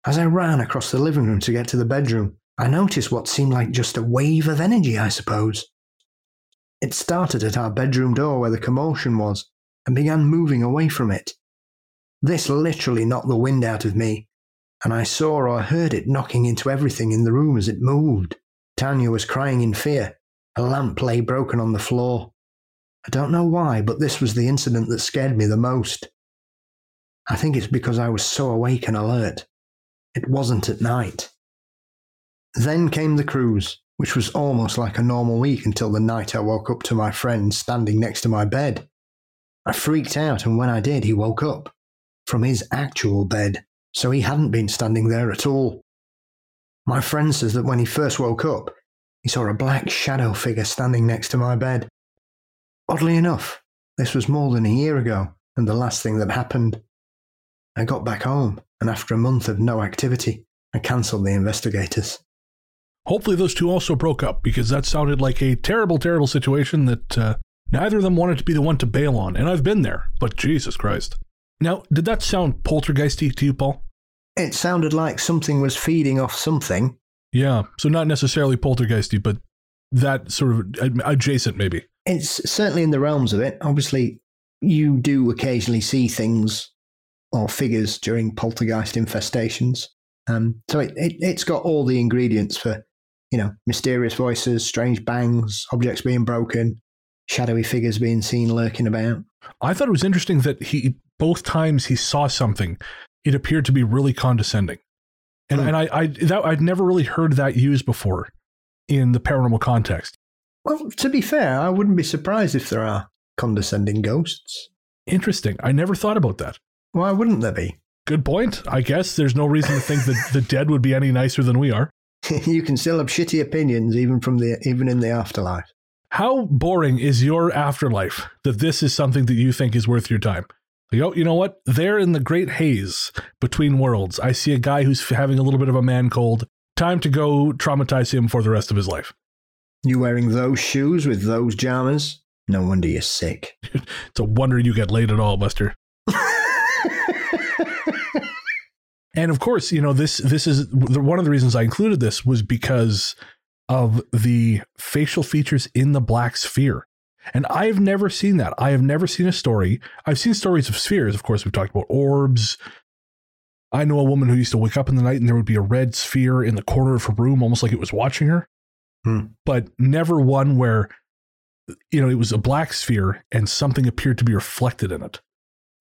As I ran across the living room to get to the bedroom, I noticed what seemed like just a wave of energy, I suppose. It started at our bedroom door where the commotion was and began moving away from it. This literally knocked the wind out of me, and I saw or heard it knocking into everything in the room as it moved. Tanya was crying in fear. A lamp lay broken on the floor. I don't know why, but this was the incident that scared me the most. I think it's because I was so awake and alert. It wasn't at night. Then came the cruise, which was almost like a normal week until the night I woke up to my friend standing next to my bed. I freaked out, and when I did, he woke up from his actual bed so he hadn't been standing there at all. My friend says that when he first woke up, he saw a black shadow figure standing next to my bed. Oddly enough, this was more than a year ago and the last thing that happened. I got back home, and after a month of no activity, I cancelled the investigators. Hopefully, those two also broke up because that sounded like a terrible, terrible situation that uh, neither of them wanted to be the one to bail on. And I've been there, but Jesus Christ. Now, did that sound poltergeisty to you, Paul? It sounded like something was feeding off something. Yeah, so not necessarily poltergeisty, but that sort of adjacent, maybe. It's certainly in the realms of it. Obviously, you do occasionally see things or figures during poltergeist infestations. Um, so it, it, it's got all the ingredients for, you know, mysterious voices, strange bangs, objects being broken, shadowy figures being seen lurking about. I thought it was interesting that he both times he saw something, it appeared to be really condescending, and Hmm. and I I that I'd never really heard that used before in the paranormal context. Well, to be fair, I wouldn't be surprised if there are condescending ghosts. Interesting. I never thought about that. Why wouldn't there be? Good point. I guess there's no reason to think that the dead would be any nicer than we are. you can still have shitty opinions even from the even in the afterlife. How boring is your afterlife that this is something that you think is worth your time? Like, oh, you know what? There in the great haze between worlds, I see a guy who's having a little bit of a man cold. Time to go traumatize him for the rest of his life. You wearing those shoes with those jammers? No wonder you're sick. It's a wonder you get laid at all, Buster. And of course, you know this. This is one of the reasons I included this was because of the facial features in the black sphere. And I've never seen that. I have never seen a story. I've seen stories of spheres. Of course, we've talked about orbs. I know a woman who used to wake up in the night and there would be a red sphere in the corner of her room, almost like it was watching her. Hmm. But never one where, you know, it was a black sphere and something appeared to be reflected in it.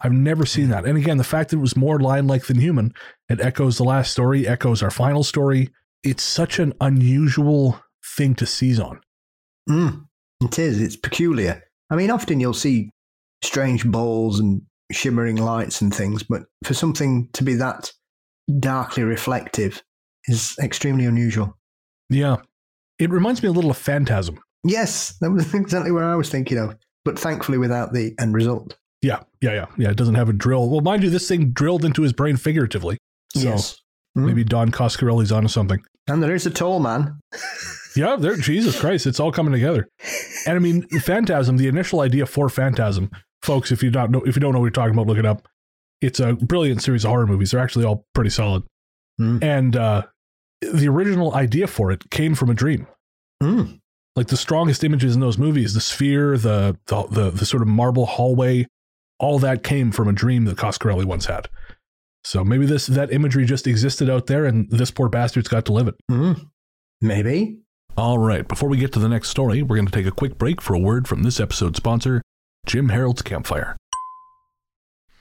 I've never seen that. And again, the fact that it was more lion like than human, it echoes the last story, echoes our final story. It's such an unusual thing to seize on. Mm, it is. It's peculiar. I mean, often you'll see strange balls and shimmering lights and things, but for something to be that darkly reflective is extremely unusual. Yeah. It reminds me a little of Phantasm. Yes, that was exactly what I was thinking of, but thankfully without the end result. Yeah, yeah, yeah. Yeah, it doesn't have a drill. Well, mind you, this thing drilled into his brain figuratively. So yes. Mm. maybe Don Coscarelli's onto something. And there is a tall man. Yeah, there. Jesus Christ, it's all coming together. And I mean, Phantasm. The initial idea for Phantasm, folks, if you don't know, if you don't know what you're talking about, look it up. It's a brilliant series of horror movies. They're actually all pretty solid. Hmm. And uh, the original idea for it came from a dream. Mm. Like the strongest images in those movies, the sphere, the the the, the sort of marble hallway, all that came from a dream that Coscarelli once had. So maybe this that imagery just existed out there, and this poor bastard's got to live it. Mm. Maybe. All right, before we get to the next story, we're going to take a quick break for a word from this episode's sponsor, Jim Harold's Campfire.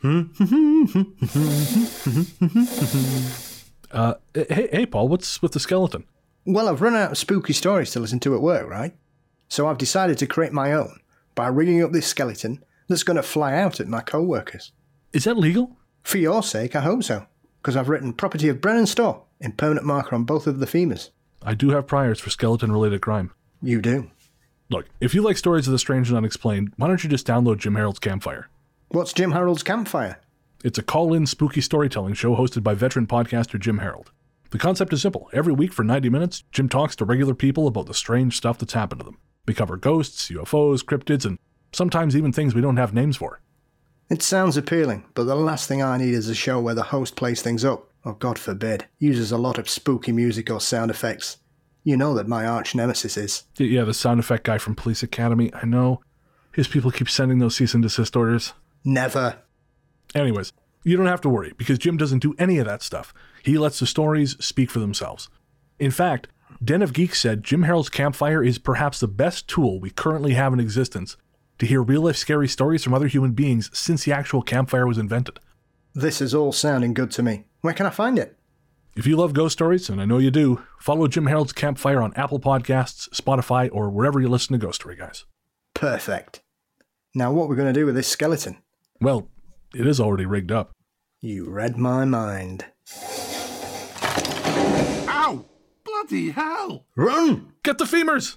Uh, hey, hey, Paul, what's with the skeleton? Well, I've run out of spooky stories to listen to at work, right? So I've decided to create my own by rigging up this skeleton that's going to fly out at my co workers. Is that legal? For your sake, I hope so, because I've written property of Brennan Storr in permanent marker on both of the femurs. I do have priors for skeleton related crime. You do. Look, if you like stories of the strange and unexplained, why don't you just download Jim Harold's Campfire? What's Jim Harold's campfire? It's a call in spooky storytelling show hosted by veteran podcaster Jim Harold. The concept is simple. Every week for 90 minutes, Jim talks to regular people about the strange stuff that's happened to them. We cover ghosts, UFOs, cryptids, and sometimes even things we don't have names for. It sounds appealing, but the last thing I need is a show where the host plays things up, or God forbid, uses a lot of spooky music or sound effects. You know that my arch nemesis is. Yeah, the sound effect guy from Police Academy. I know. His people keep sending those cease and desist orders. Never. Anyways, you don't have to worry because Jim doesn't do any of that stuff. He lets the stories speak for themselves. In fact, Den of Geeks said Jim Harold's Campfire is perhaps the best tool we currently have in existence to hear real life scary stories from other human beings since the actual campfire was invented. This is all sounding good to me. Where can I find it? If you love ghost stories, and I know you do, follow Jim Harold's Campfire on Apple Podcasts, Spotify, or wherever you listen to Ghost Story Guys. Perfect. Now, what we're going to do with this skeleton? Well, it is already rigged up. You read my mind. Ow! Bloody hell! Run! Get the femurs!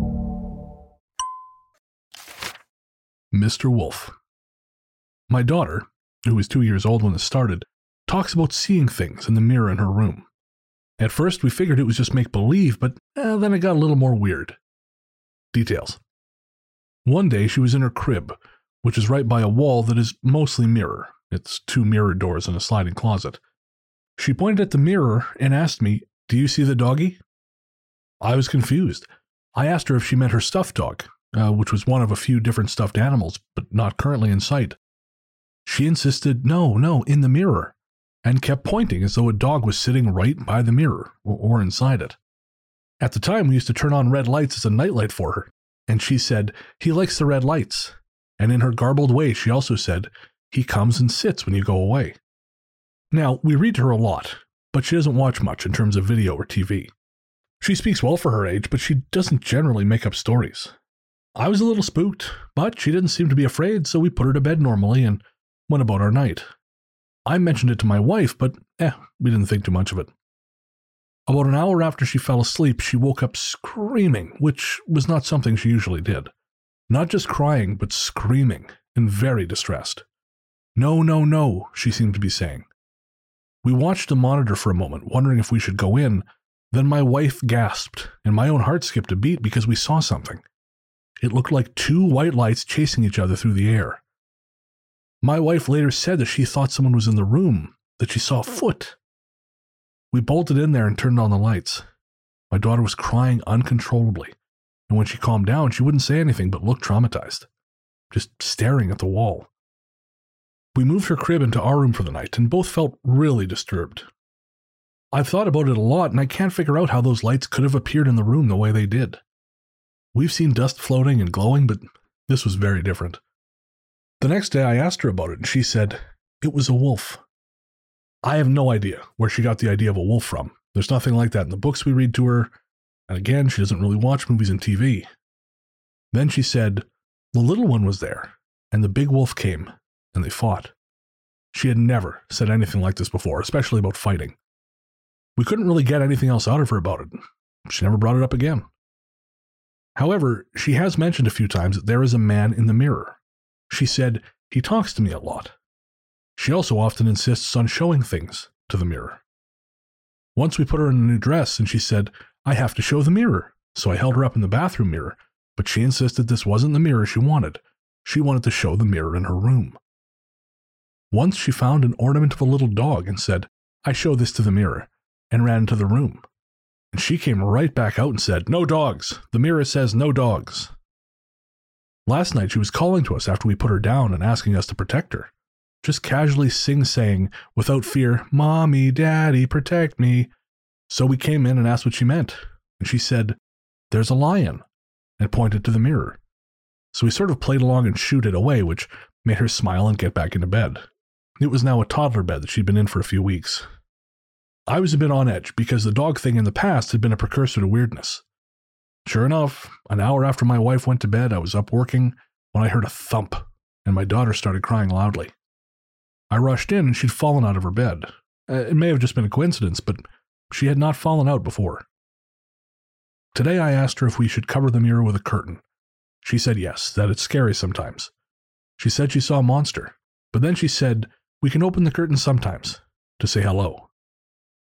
Mr. Wolf. My daughter, who was two years old when this started, talks about seeing things in the mirror in her room. At first, we figured it was just make believe, but eh, then it got a little more weird. Details. One day, she was in her crib, which is right by a wall that is mostly mirror. It's two mirror doors and a sliding closet. She pointed at the mirror and asked me, Do you see the doggy? I was confused. I asked her if she meant her stuffed dog, uh, which was one of a few different stuffed animals, but not currently in sight. She insisted, No, no, in the mirror, and kept pointing as though a dog was sitting right by the mirror or, or inside it. At the time, we used to turn on red lights as a nightlight for her, and she said, He likes the red lights. And in her garbled way, she also said, He comes and sits when you go away. Now, we read to her a lot, but she doesn't watch much in terms of video or TV. She speaks well for her age, but she doesn't generally make up stories. I was a little spooked, but she didn't seem to be afraid, so we put her to bed normally and went about our night. I mentioned it to my wife, but eh, we didn't think too much of it. About an hour after she fell asleep, she woke up screaming, which was not something she usually did. Not just crying, but screaming and very distressed. No, no, no, she seemed to be saying. We watched the monitor for a moment, wondering if we should go in. Then my wife gasped, and my own heart skipped a beat because we saw something. It looked like two white lights chasing each other through the air. My wife later said that she thought someone was in the room, that she saw a foot. We bolted in there and turned on the lights. My daughter was crying uncontrollably, and when she calmed down, she wouldn't say anything but looked traumatized, just staring at the wall. We moved her crib into our room for the night and both felt really disturbed. I've thought about it a lot and I can't figure out how those lights could have appeared in the room the way they did. We've seen dust floating and glowing, but this was very different. The next day I asked her about it and she said, It was a wolf. I have no idea where she got the idea of a wolf from. There's nothing like that in the books we read to her, and again, she doesn't really watch movies and TV. Then she said, The little one was there, and the big wolf came, and they fought. She had never said anything like this before, especially about fighting. We couldn't really get anything else out of her about it. She never brought it up again. However, she has mentioned a few times that there is a man in the mirror. She said, He talks to me a lot. She also often insists on showing things to the mirror. Once we put her in a new dress and she said, I have to show the mirror. So I held her up in the bathroom mirror, but she insisted this wasn't the mirror she wanted. She wanted to show the mirror in her room. Once she found an ornament of a little dog and said, I show this to the mirror, and ran into the room. And she came right back out and said, No dogs. The mirror says no dogs. Last night she was calling to us after we put her down and asking us to protect her just casually sing saying, without fear, Mommy, Daddy, protect me. So we came in and asked what she meant. And she said, There's a lion, and pointed to the mirror. So we sort of played along and shooed it away, which made her smile and get back into bed. It was now a toddler bed that she'd been in for a few weeks. I was a bit on edge because the dog thing in the past had been a precursor to weirdness. Sure enough, an hour after my wife went to bed, I was up working when I heard a thump, and my daughter started crying loudly. I rushed in and she'd fallen out of her bed. Uh, it may have just been a coincidence, but she had not fallen out before. Today I asked her if we should cover the mirror with a curtain. She said yes, that it's scary sometimes. She said she saw a monster, but then she said, We can open the curtain sometimes to say hello.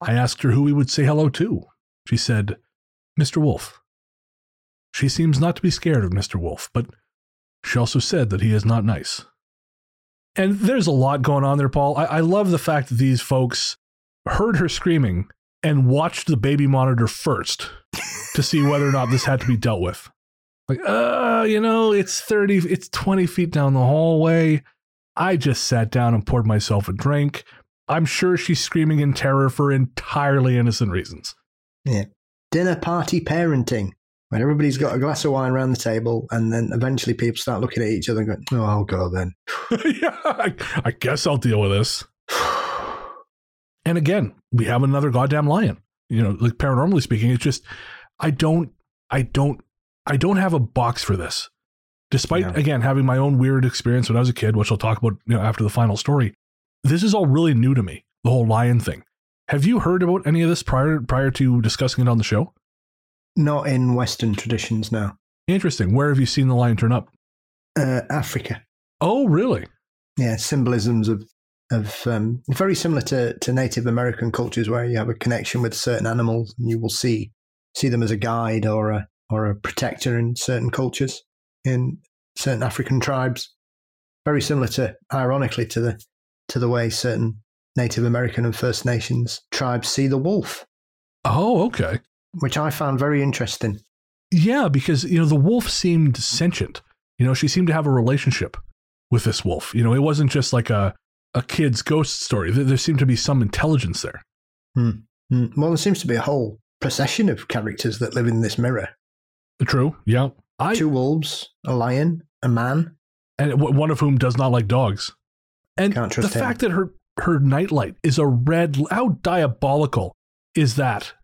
I asked her who we would say hello to. She said, Mr. Wolf. She seems not to be scared of Mr. Wolf, but she also said that he is not nice. And there's a lot going on there, Paul. I, I love the fact that these folks heard her screaming and watched the baby monitor first to see whether or not this had to be dealt with. Like, uh, you know, it's 30, it's 20 feet down the hallway. I just sat down and poured myself a drink. I'm sure she's screaming in terror for entirely innocent reasons. Yeah. Dinner party parenting when everybody's got a glass of wine around the table, and then eventually people start looking at each other and going, "Oh, I'll go then." yeah, I, I guess I'll deal with this. and again, we have another goddamn lion. You know, like paranormally speaking, it's just I don't, I don't, I don't have a box for this. Despite yeah. again having my own weird experience when I was a kid, which I'll talk about you know after the final story. This is all really new to me. The whole lion thing. Have you heard about any of this prior prior to discussing it on the show? Not in Western traditions, no. Interesting. Where have you seen the lion turn up? Uh, Africa. Oh, really? yeah, symbolisms of of um, very similar to, to Native American cultures, where you have a connection with certain animals, and you will see see them as a guide or a or a protector in certain cultures in certain African tribes. Very similar to, ironically, to the to the way certain Native American and First Nations tribes see the wolf, Oh, okay. which I found very interesting. Yeah, because you know the wolf seemed sentient. You know, she seemed to have a relationship with this wolf. You know, it wasn't just like a a kid's ghost story. There, there seemed to be some intelligence there. Mm. Well, there seems to be a whole procession of characters that live in this mirror. True. Yeah. I Two wolves, a lion, a man. and one of whom does not like dogs. And the him. fact that her her nightlight is a red, how diabolical is that?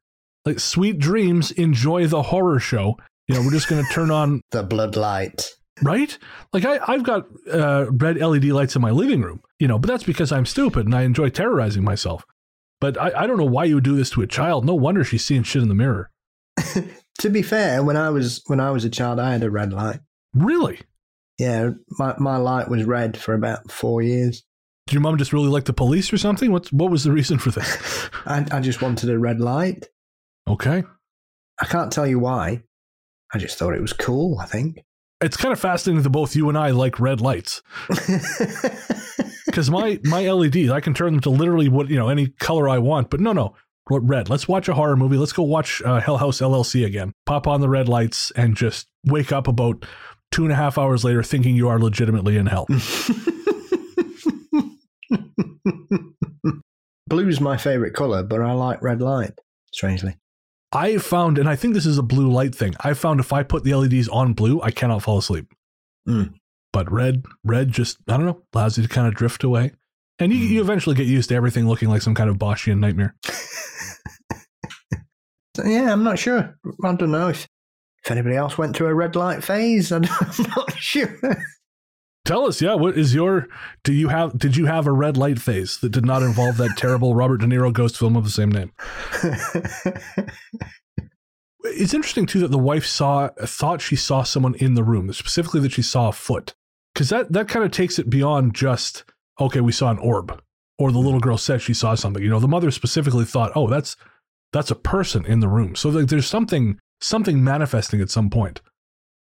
Like, sweet dreams, enjoy the horror show. You know, we're just going to turn on, The bloodlight. right? Like, I, I've got uh, red LED lights in my living room, you know, but that's because I'm stupid and I enjoy terrorizing myself. But I, I don't know why you would do this to a child. No wonder she's seeing shit in the mirror. To be fair, when I was when I was a child, I had a red light. Really? Yeah, my, my light was red for about four years. Did your mom just really like the police or something? What, what was the reason for this? I, I just wanted a red light. Okay. I can't tell you why. I just thought it was cool, I think. It's kind of fascinating that both you and I like red lights. because my my LEDs, I can turn them to literally what you know any color I want. But no, no, red. Let's watch a horror movie. Let's go watch uh, Hell House LLC again. Pop on the red lights and just wake up about two and a half hours later thinking you are legitimately in hell. Blue's my favorite color, but I like red light, strangely. I found, and I think this is a blue light thing. I found if I put the LEDs on blue, I cannot fall asleep. Mm. But red, red just I don't know allows you to kind of drift away. And you, you eventually get used to everything looking like some kind of Boschian nightmare. Yeah, I'm not sure. I don't know if, if anybody else went through a red light phase. I'm not sure. Tell us, yeah, what is your do you have did you have a red light phase that did not involve that terrible Robert De Niro ghost film of the same name? It's interesting too that the wife saw thought she saw someone in the room, specifically that she saw a foot. Cuz that that kind of takes it beyond just okay, we saw an orb or the little girl said she saw something. You know, the mother specifically thought, "Oh, that's that's a person in the room." So like, there's something something manifesting at some point.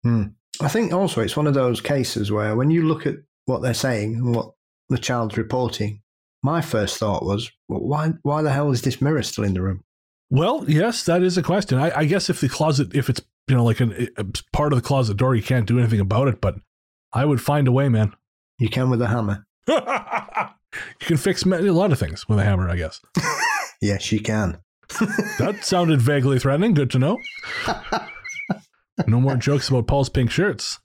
Hmm. I think also it's one of those cases where when you look at what they're saying and what the child's reporting, my first thought was, well, why, why the hell is this mirror still in the room? Well, yes, that is a question. I, I guess if the closet, if it's you know like an, a part of the closet door, you can't do anything about it. But I would find a way, man. You can with a hammer. you can fix a lot of things with a hammer, I guess. Yes, you can. That sounded vaguely threatening. Good to know. No more jokes about Paul's pink shirts.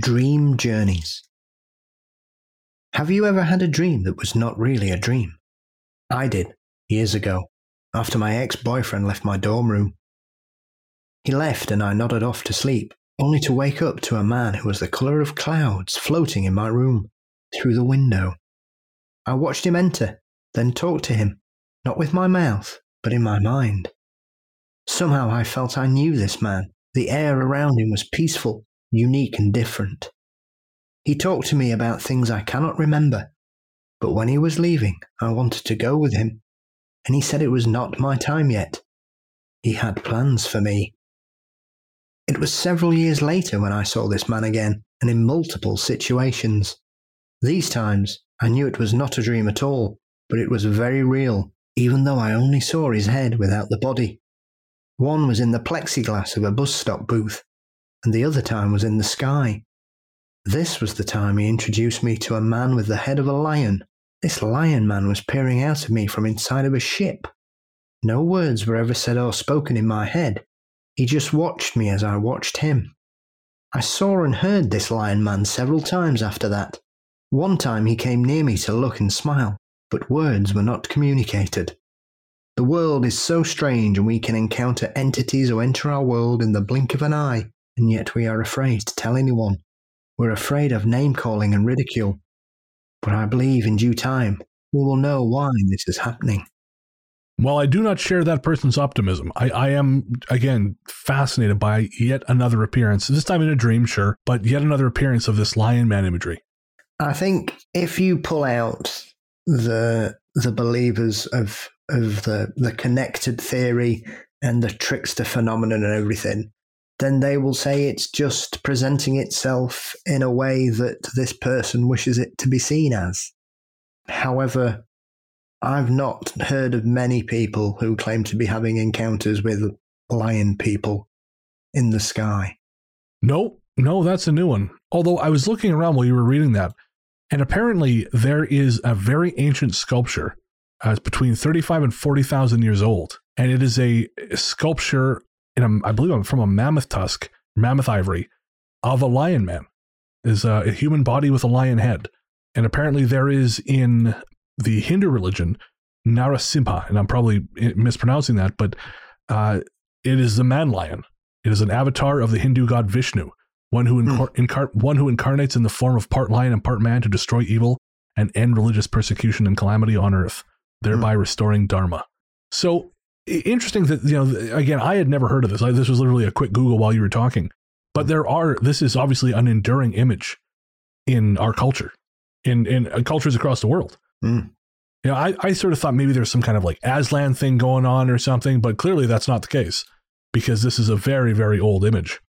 Dream journeys. Have you ever had a dream that was not really a dream? I did, years ago, after my ex boyfriend left my dorm room. He left and I nodded off to sleep, only to wake up to a man who was the colour of clouds floating in my room, through the window. I watched him enter, then talked to him, not with my mouth, but in my mind. Somehow I felt I knew this man. The air around him was peaceful, unique, and different. He talked to me about things I cannot remember, but when he was leaving, I wanted to go with him, and he said it was not my time yet. He had plans for me. It was several years later when I saw this man again, and in multiple situations. These times, I knew it was not a dream at all, but it was very real, even though I only saw his head without the body. One was in the plexiglass of a bus stop booth, and the other time was in the sky. This was the time he introduced me to a man with the head of a lion. This lion man was peering out of me from inside of a ship. No words were ever said or spoken in my head. He just watched me as I watched him. I saw and heard this lion man several times after that. One time he came near me to look and smile, but words were not communicated. The world is so strange, and we can encounter entities who enter our world in the blink of an eye, and yet we are afraid to tell anyone. We're afraid of name calling and ridicule. But I believe in due time we will know why this is happening. While I do not share that person's optimism, I, I am, again, fascinated by yet another appearance, this time in a dream, sure, but yet another appearance of this Lion Man imagery. I think if you pull out the the believers of of the the connected theory and the trickster phenomenon and everything, then they will say it's just presenting itself in a way that this person wishes it to be seen as. However, I've not heard of many people who claim to be having encounters with lion people in the sky. No, no, that's a new one. Although I was looking around while you were reading that, and apparently there is a very ancient sculpture. Uh, it's between 35 and 40,000 years old. And it is a sculpture, in a, I believe I'm from a mammoth tusk, mammoth ivory, of a lion man. Is a, a human body with a lion head. And apparently there is in the Hindu religion, Narasimha, and I'm probably mispronouncing that, but uh, it is the man lion. It is an avatar of the Hindu god Vishnu, one who, incar- Hmm. incar- one who incarnates in the form of part lion and part man to destroy evil and end religious persecution and calamity on earth, thereby restoring dharma. So interesting that you know again I had never heard of this. I, this was literally a quick Google while you were talking, but there are this is obviously an enduring image in our culture, in in uh, cultures across the world. Mm. You know, I, I sort of thought maybe there's some kind of like Aslan thing going on or something, but clearly that's not the case because this is a very very old image.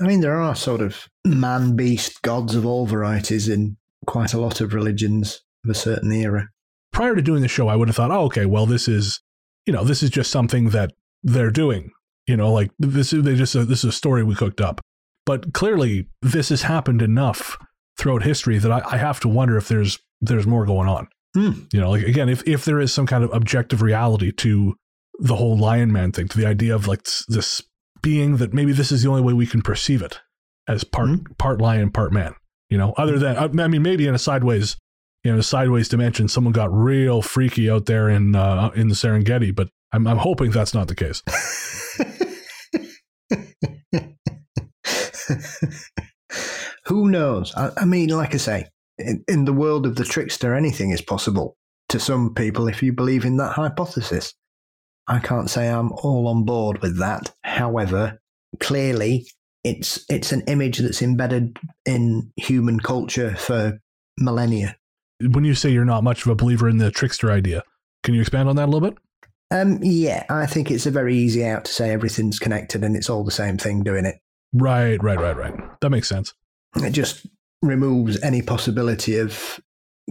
I mean, there are sort of man beast gods of all varieties in quite a lot of religions of a certain era. prior to doing the show, I would have thought, oh, okay, well, this is, you know, this is just something that they're doing. You know, like this is they just this is a story we cooked up. But clearly, this has happened enough throughout history that I, I have to wonder if there's there's more going on. Hmm. You know, like again, if if there is some kind of objective reality to the whole Lion Man thing, to the idea of like this being that maybe this is the only way we can perceive it as part Hmm. part lion, part man. You know, other than I I mean, maybe in a sideways you know, a sideways dimension, someone got real freaky out there in uh, in the Serengeti, but I'm, I'm hoping that's not the case. Who knows? I, I mean, like I say, in, in the world of the trickster, anything is possible to some people if you believe in that hypothesis. I can't say I'm all on board with that. However, clearly, it's it's an image that's embedded in human culture for millennia. When you say you're not much of a believer in the trickster idea, can you expand on that a little bit? Um, yeah, I think it's a very easy out to say everything's connected and it's all the same thing doing it. Right, right, right, right. That makes sense. It just removes any possibility of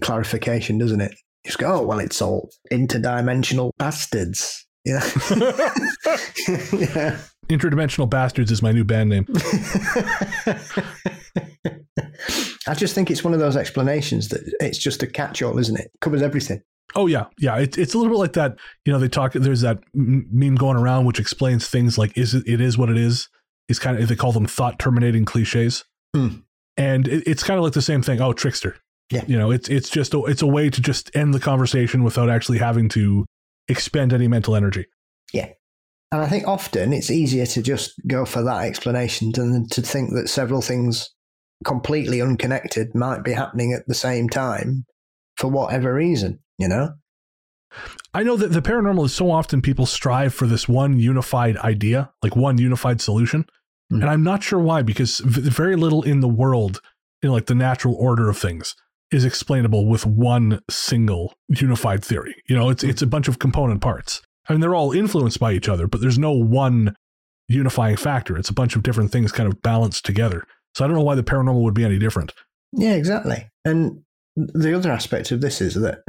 clarification, doesn't it? Just go, oh, well, it's all interdimensional bastards. Know? yeah. Interdimensional Bastards is my new band name. I just think it's one of those explanations that it's just a catch all, isn't it? Covers everything. Oh yeah, yeah. It, it's a little bit like that. You know, they talk. There's that meme going around which explains things like "is it? It is what it is." Is kind of they call them thought terminating cliches, Hmm. and it, it's kind of like the same thing. Oh, trickster. Yeah. You know, it's it's just a, it's a way to just end the conversation without actually having to expend any mental energy. Yeah. And I think often it's easier to just go for that explanation than to think that several things completely unconnected might be happening at the same time for whatever reason, you know? I know that the paranormal is so often people strive for this one unified idea, like one unified solution. Hmm. And I'm not sure why, because very little in the world, in like the natural order of things, is explainable with one single unified theory. You know, it's it's a bunch of component parts. I mean, they're all influenced by each other, but there's no one unifying factor. It's a bunch of different things kind of balanced together. So I don't know why the paranormal would be any different. Yeah, exactly. And the other aspect of this is that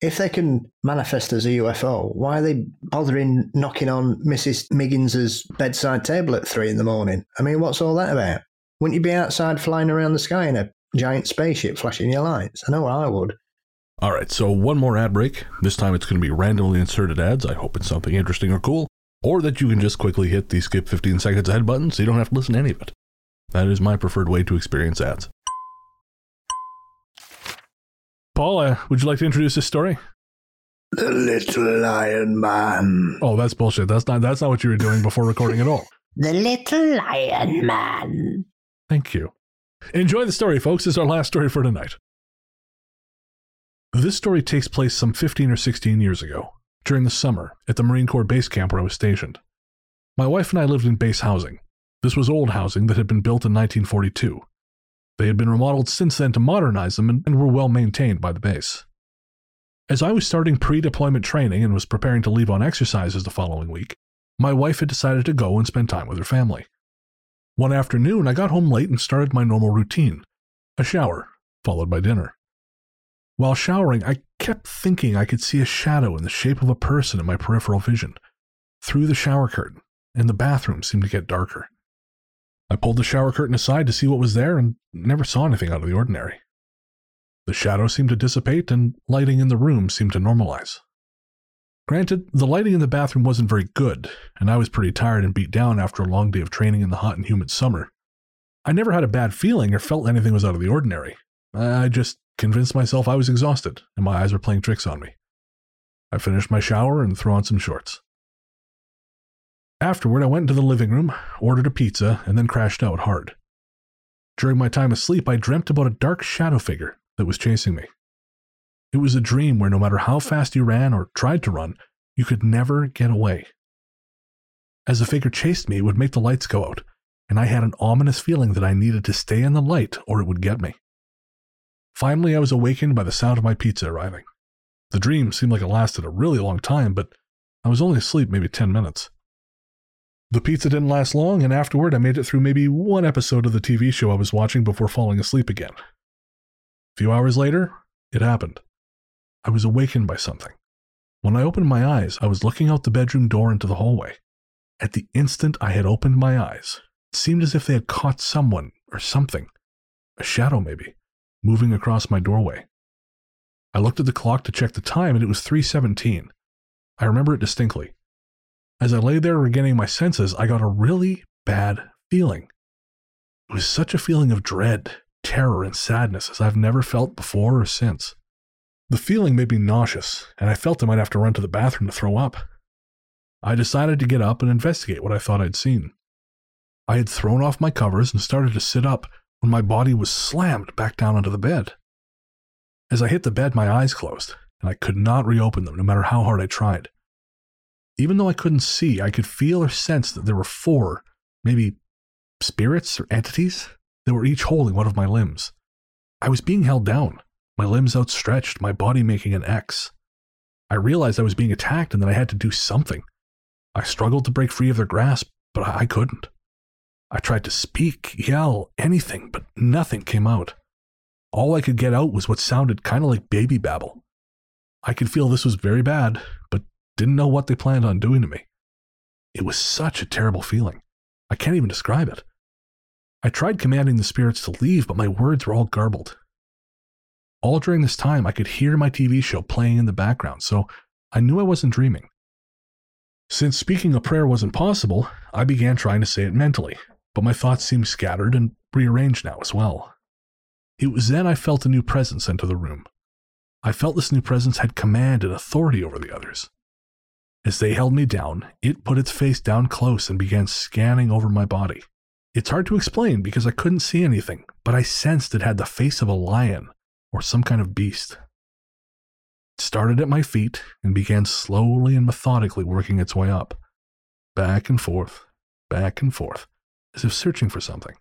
if they can manifest as a UFO, why are they bothering knocking on Mrs. Miggins's bedside table at three in the morning? I mean, what's all that about? Wouldn't you be outside flying around the sky in a giant spaceship flashing your lights? I know I would. All right, so one more ad break. This time it's going to be randomly inserted ads. I hope it's something interesting or cool, or that you can just quickly hit the skip 15 seconds ahead button so you don't have to listen to any of it. That is my preferred way to experience ads. Paula, would you like to introduce this story? The little lion man. Oh, that's bullshit. That's not that's not what you were doing before recording at all. The little lion man. Thank you. Enjoy the story, folks. Is our last story for tonight. This story takes place some 15 or 16 years ago. during the summer at the Marine Corps base camp where I was stationed. My wife and I lived in base housing. This was old housing that had been built in 1942. They had been remodeled since then to modernize them and, and were well maintained by the base. As I was starting pre deployment training and was preparing to leave on exercises the following week, my wife had decided to go and spend time with her family. One afternoon, I got home late and started my normal routine a shower, followed by dinner. While showering, I kept thinking I could see a shadow in the shape of a person in my peripheral vision through the shower curtain, and the bathroom seemed to get darker. I pulled the shower curtain aside to see what was there and never saw anything out of the ordinary. The shadow seemed to dissipate and lighting in the room seemed to normalize. Granted, the lighting in the bathroom wasn't very good, and I was pretty tired and beat down after a long day of training in the hot and humid summer. I never had a bad feeling or felt anything was out of the ordinary. I just convinced myself I was exhausted and my eyes were playing tricks on me. I finished my shower and threw on some shorts. Afterward, I went into the living room, ordered a pizza, and then crashed out hard. During my time asleep, I dreamt about a dark shadow figure that was chasing me. It was a dream where no matter how fast you ran or tried to run, you could never get away. As the figure chased me, it would make the lights go out, and I had an ominous feeling that I needed to stay in the light or it would get me. Finally, I was awakened by the sound of my pizza arriving. The dream seemed like it lasted a really long time, but I was only asleep maybe 10 minutes. The pizza didn't last long, and afterward, I made it through maybe one episode of the TV show I was watching before falling asleep again. A few hours later, it happened. I was awakened by something. When I opened my eyes, I was looking out the bedroom door into the hallway. At the instant I had opened my eyes, it seemed as if they had caught someone or something, a shadow maybe, moving across my doorway. I looked at the clock to check the time and it was 3:17. I remember it distinctly. As I lay there regaining my senses, I got a really bad feeling. It was such a feeling of dread, terror, and sadness as I've never felt before or since. The feeling made me nauseous, and I felt I might have to run to the bathroom to throw up. I decided to get up and investigate what I thought I'd seen. I had thrown off my covers and started to sit up when my body was slammed back down onto the bed. As I hit the bed, my eyes closed, and I could not reopen them no matter how hard I tried. Even though I couldn't see, I could feel or sense that there were four, maybe spirits or entities, that were each holding one of my limbs. I was being held down my limbs outstretched, my body making an X. I realized I was being attacked and that I had to do something. I struggled to break free of their grasp, but I couldn't. I tried to speak, yell, anything, but nothing came out. All I could get out was what sounded kind of like baby babble. I could feel this was very bad, but didn't know what they planned on doing to me. It was such a terrible feeling. I can't even describe it. I tried commanding the spirits to leave, but my words were all garbled. All during this time, I could hear my TV show playing in the background, so I knew I wasn't dreaming. Since speaking a prayer wasn't possible, I began trying to say it mentally, but my thoughts seemed scattered and rearranged now as well. It was then I felt a new presence enter the room. I felt this new presence had command and authority over the others. As they held me down, it put its face down close and began scanning over my body. It's hard to explain because I couldn't see anything, but I sensed it had the face of a lion or some kind of beast. It started at my feet and began slowly and methodically working its way up, back and forth, back and forth, as if searching for something.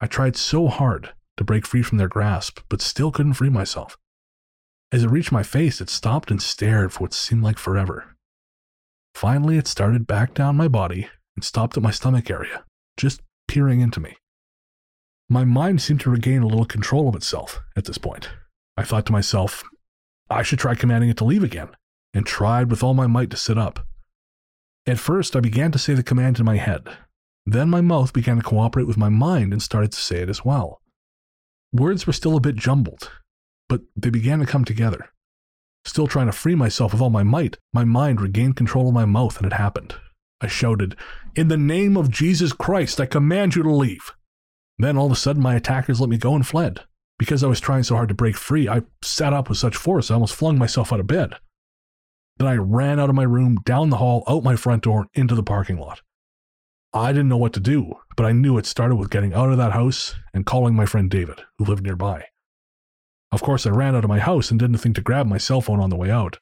I tried so hard to break free from their grasp, but still couldn't free myself. As it reached my face, it stopped and stared for what seemed like forever. Finally, it started back down my body and stopped at my stomach area, just peering into me. My mind seemed to regain a little control of itself at this point. I thought to myself, I should try commanding it to leave again, and tried with all my might to sit up. At first, I began to say the command in my head. Then my mouth began to cooperate with my mind and started to say it as well. Words were still a bit jumbled, but they began to come together. Still trying to free myself with all my might, my mind regained control of my mouth and it happened. I shouted, In the name of Jesus Christ, I command you to leave. Then all of a sudden, my attackers let me go and fled. Because I was trying so hard to break free, I sat up with such force I almost flung myself out of bed. Then I ran out of my room, down the hall, out my front door, into the parking lot. I didn't know what to do, but I knew it started with getting out of that house and calling my friend David, who lived nearby. Of course, I ran out of my house and didn't think to grab my cell phone on the way out.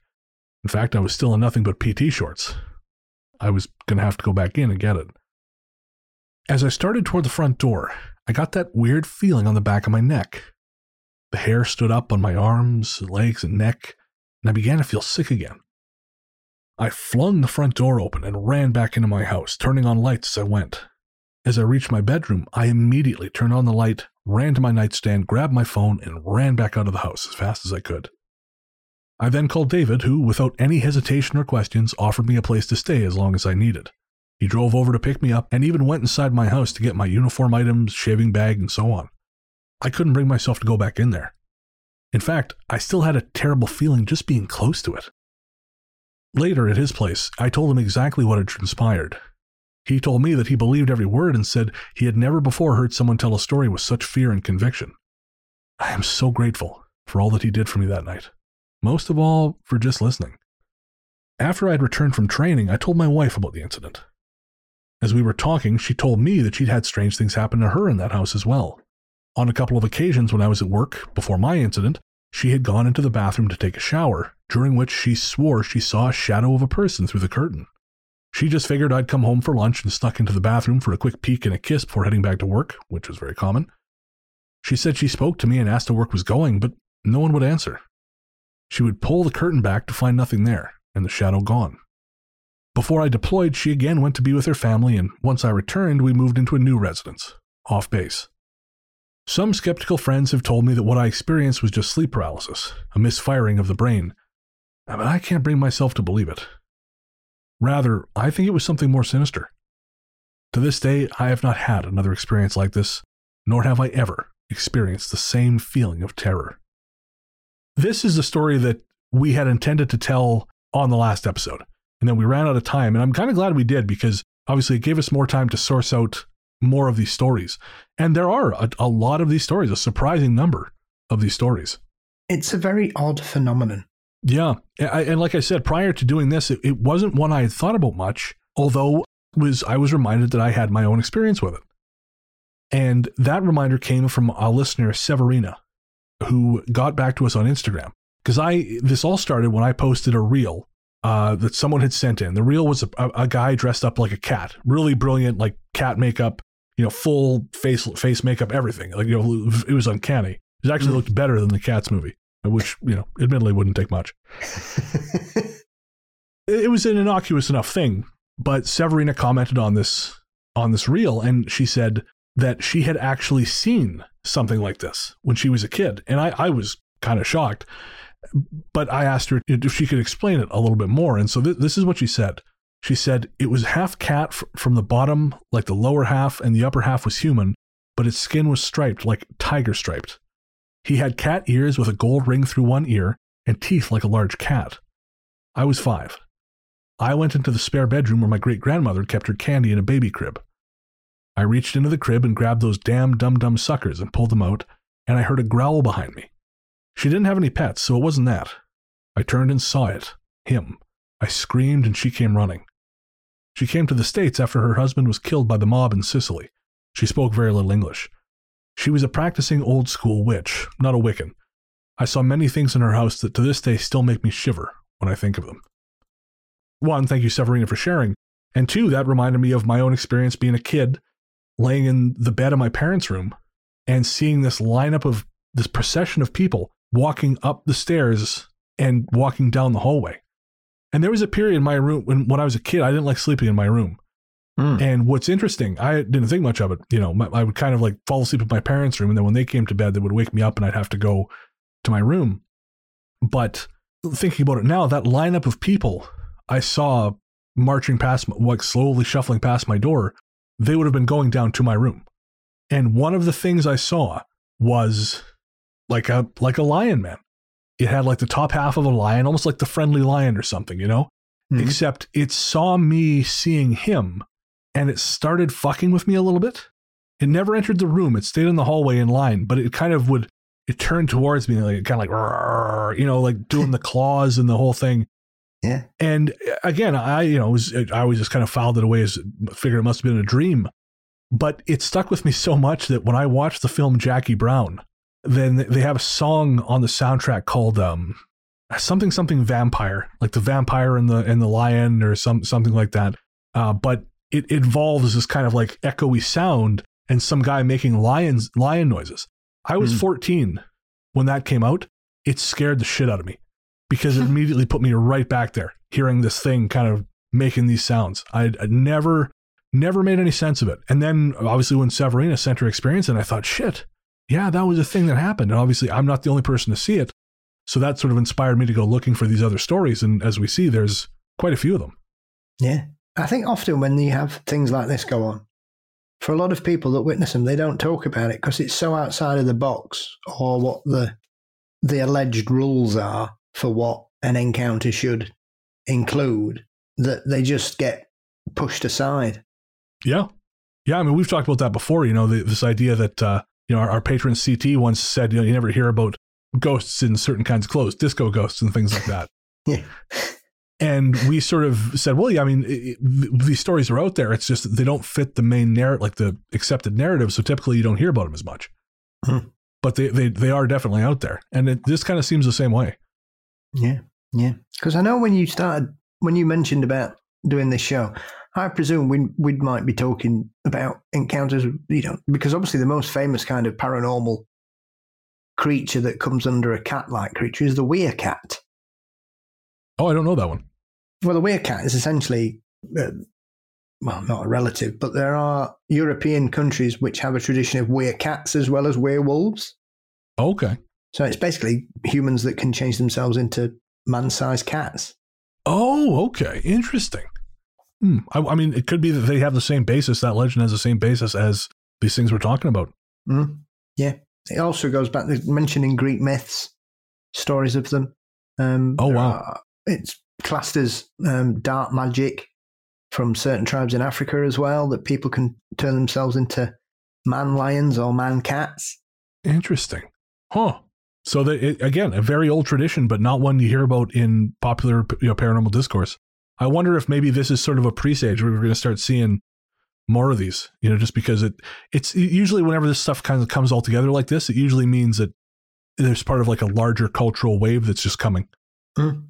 In fact, I was still in nothing but PT shorts. I was going to have to go back in and get it. As I started toward the front door, I got that weird feeling on the back of my neck. The hair stood up on my arms, legs, and neck, and I began to feel sick again. I flung the front door open and ran back into my house, turning on lights as I went. As I reached my bedroom, I immediately turned on the light, ran to my nightstand, grabbed my phone, and ran back out of the house as fast as I could. I then called David, who, without any hesitation or questions, offered me a place to stay as long as I needed. He drove over to pick me up and even went inside my house to get my uniform items, shaving bag, and so on. I couldn't bring myself to go back in there. In fact, I still had a terrible feeling just being close to it. Later, at his place, I told him exactly what had transpired. He told me that he believed every word and said he had never before heard someone tell a story with such fear and conviction. I am so grateful for all that he did for me that night, most of all for just listening. After I had returned from training, I told my wife about the incident. As we were talking, she told me that she'd had strange things happen to her in that house as well. On a couple of occasions when I was at work, before my incident, she had gone into the bathroom to take a shower, during which she swore she saw a shadow of a person through the curtain. She just figured I'd come home for lunch and snuck into the bathroom for a quick peek and a kiss before heading back to work, which was very common. She said she spoke to me and asked how work was going, but no one would answer. She would pull the curtain back to find nothing there, and the shadow gone. Before I deployed, she again went to be with her family, and once I returned, we moved into a new residence, off base. Some skeptical friends have told me that what I experienced was just sleep paralysis, a misfiring of the brain, but I can't bring myself to believe it. Rather, I think it was something more sinister. To this day, I have not had another experience like this, nor have I ever experienced the same feeling of terror. This is the story that we had intended to tell on the last episode, and then we ran out of time, and I'm kind of glad we did because obviously it gave us more time to source out more of these stories. And there are a, a lot of these stories, a surprising number of these stories. It's a very odd phenomenon. Yeah. I, and like I said, prior to doing this, it, it wasn't one I had thought about much, although was I was reminded that I had my own experience with it. And that reminder came from a listener, Severina, who got back to us on Instagram. Because I this all started when I posted a reel uh, that someone had sent in. The reel was a, a, guy dressed up like a cat, really brilliant, like cat makeup, you know, full face face makeup, everything. Like you know, it was uncanny. It actually looked better than the Cats movie, which you know, admittedly wouldn't take much. it was an innocuous enough thing, but Severina commented on this on this reel, and she said that she had actually seen something like this when she was a kid, and I, I was kind of shocked. But I asked her if she could explain it a little bit more, and so th- this is what she said. She said it was half cat f- from the bottom, like the lower half, and the upper half was human, but its skin was striped, like tiger striped. He had cat ears with a gold ring through one ear and teeth like a large cat. I was five. I went into the spare bedroom where my great grandmother kept her candy in a baby crib. I reached into the crib and grabbed those damn dum dum suckers and pulled them out, and I heard a growl behind me. She didn't have any pets, so it wasn't that. I turned and saw it. Him. I screamed and she came running. She came to the States after her husband was killed by the mob in Sicily. She spoke very little English. She was a practicing old school witch, not a Wiccan. I saw many things in her house that to this day still make me shiver when I think of them. One, thank you, Severina, for sharing. And two, that reminded me of my own experience being a kid, laying in the bed of my parents' room and seeing this lineup of this procession of people walking up the stairs and walking down the hallway. And there was a period in my room when, when I was a kid, I didn't like sleeping in my room. Mm. And what's interesting, I didn't think much of it. You know, my, I would kind of like fall asleep in my parents' room, and then when they came to bed, they would wake me up, and I'd have to go to my room. But thinking about it now, that lineup of people I saw marching past, like slowly shuffling past my door, they would have been going down to my room. And one of the things I saw was like a like a lion man. It had like the top half of a lion, almost like the friendly lion or something, you know? Mm-hmm. Except it saw me seeing him and it started fucking with me a little bit. It never entered the room. It stayed in the hallway in line, but it kind of would it turned towards me like it kind of like you know, like doing the claws and the whole thing. Yeah. And uh, again, I you know, was I always just kind of filed it away as figured it must have been a dream. But it stuck with me so much that when I watched the film Jackie Brown, then they have a song on the soundtrack called um something something vampire, like the vampire and the and the lion or some something like that. Uh, but it involves this kind of like echoey sound and some guy making lions lion noises. I was Hmm. 14 when that came out. It scared the shit out of me because it immediately put me right back there, hearing this thing kind of making these sounds. I'd, I'd never, never made any sense of it. And then obviously when Severina sent her experience, and I thought, shit, yeah, that was a thing that happened. And obviously I'm not the only person to see it. So that sort of inspired me to go looking for these other stories. And as we see, there's quite a few of them. Yeah. I think often when you have things like this go on, for a lot of people that witness them, they don't talk about it because it's so outside of the box or what the the alleged rules are for what an encounter should include that they just get pushed aside. Yeah. Yeah. I mean, we've talked about that before, you know, the, this idea that, uh, you know, our, our patron CT once said, you know, you never hear about ghosts in certain kinds of clothes, disco ghosts and things like that. Yeah. and we sort of said, well, yeah, I mean, it, it- these stories are out there. It's just that they don't fit the main narrative, like the accepted narrative. So typically you don't hear about them as much. Hmm. But they, they, they are definitely out there. And it, this kind of seems the same way. Yeah, yeah. Because I know when you started, when you mentioned about doing this show, I presume we we might be talking about encounters. You know, because obviously the most famous kind of paranormal creature that comes under a cat-like creature is the werecat. Oh, I don't know that one. Well, a werecat is essentially, uh, well, not a relative, but there are European countries which have a tradition of werecats as well as werewolves. Okay. So it's basically humans that can change themselves into man-sized cats. Oh, okay. Interesting. Hmm. I, I mean, it could be that they have the same basis. That legend has the same basis as these things we're talking about. Mm. Yeah. It also goes back to mentioning Greek myths, stories of them. Um, Oh, wow. are- it's classed as um, dark magic from certain tribes in Africa as well, that people can turn themselves into man lions or man cats. Interesting. Huh. So that it, again, a very old tradition, but not one you hear about in popular you know, paranormal discourse. I wonder if maybe this is sort of a presage where we're going to start seeing more of these. You know, just because it it's usually whenever this stuff kind of comes all together like this, it usually means that there's part of like a larger cultural wave that's just coming. Mm.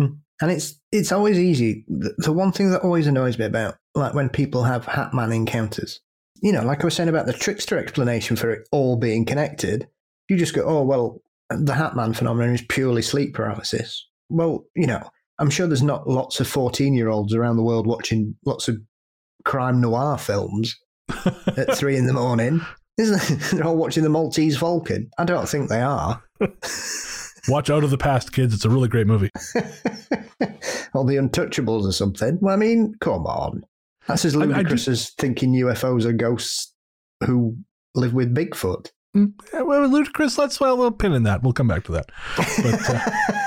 Mm. And it's it's always easy. The, the one thing that always annoys me about like when people have Hatman encounters, you know, like I was saying about the trickster explanation for it all being connected, you just go, oh well, the Hatman phenomenon is purely sleep paralysis. Well, you know, I'm sure there's not lots of 14 year olds around the world watching lots of crime noir films at three in the morning. Isn't They're all watching the Maltese Falcon. I don't think they are. Watch out of the past, kids. It's a really great movie. or the Untouchables or something. Well, I mean, come on. That's as I- I do- ludicrous as thinking UFOs are ghosts who live with Bigfoot. Mm, well, ludicrous. Let's well, we'll pin in that. We'll come back to that. But uh,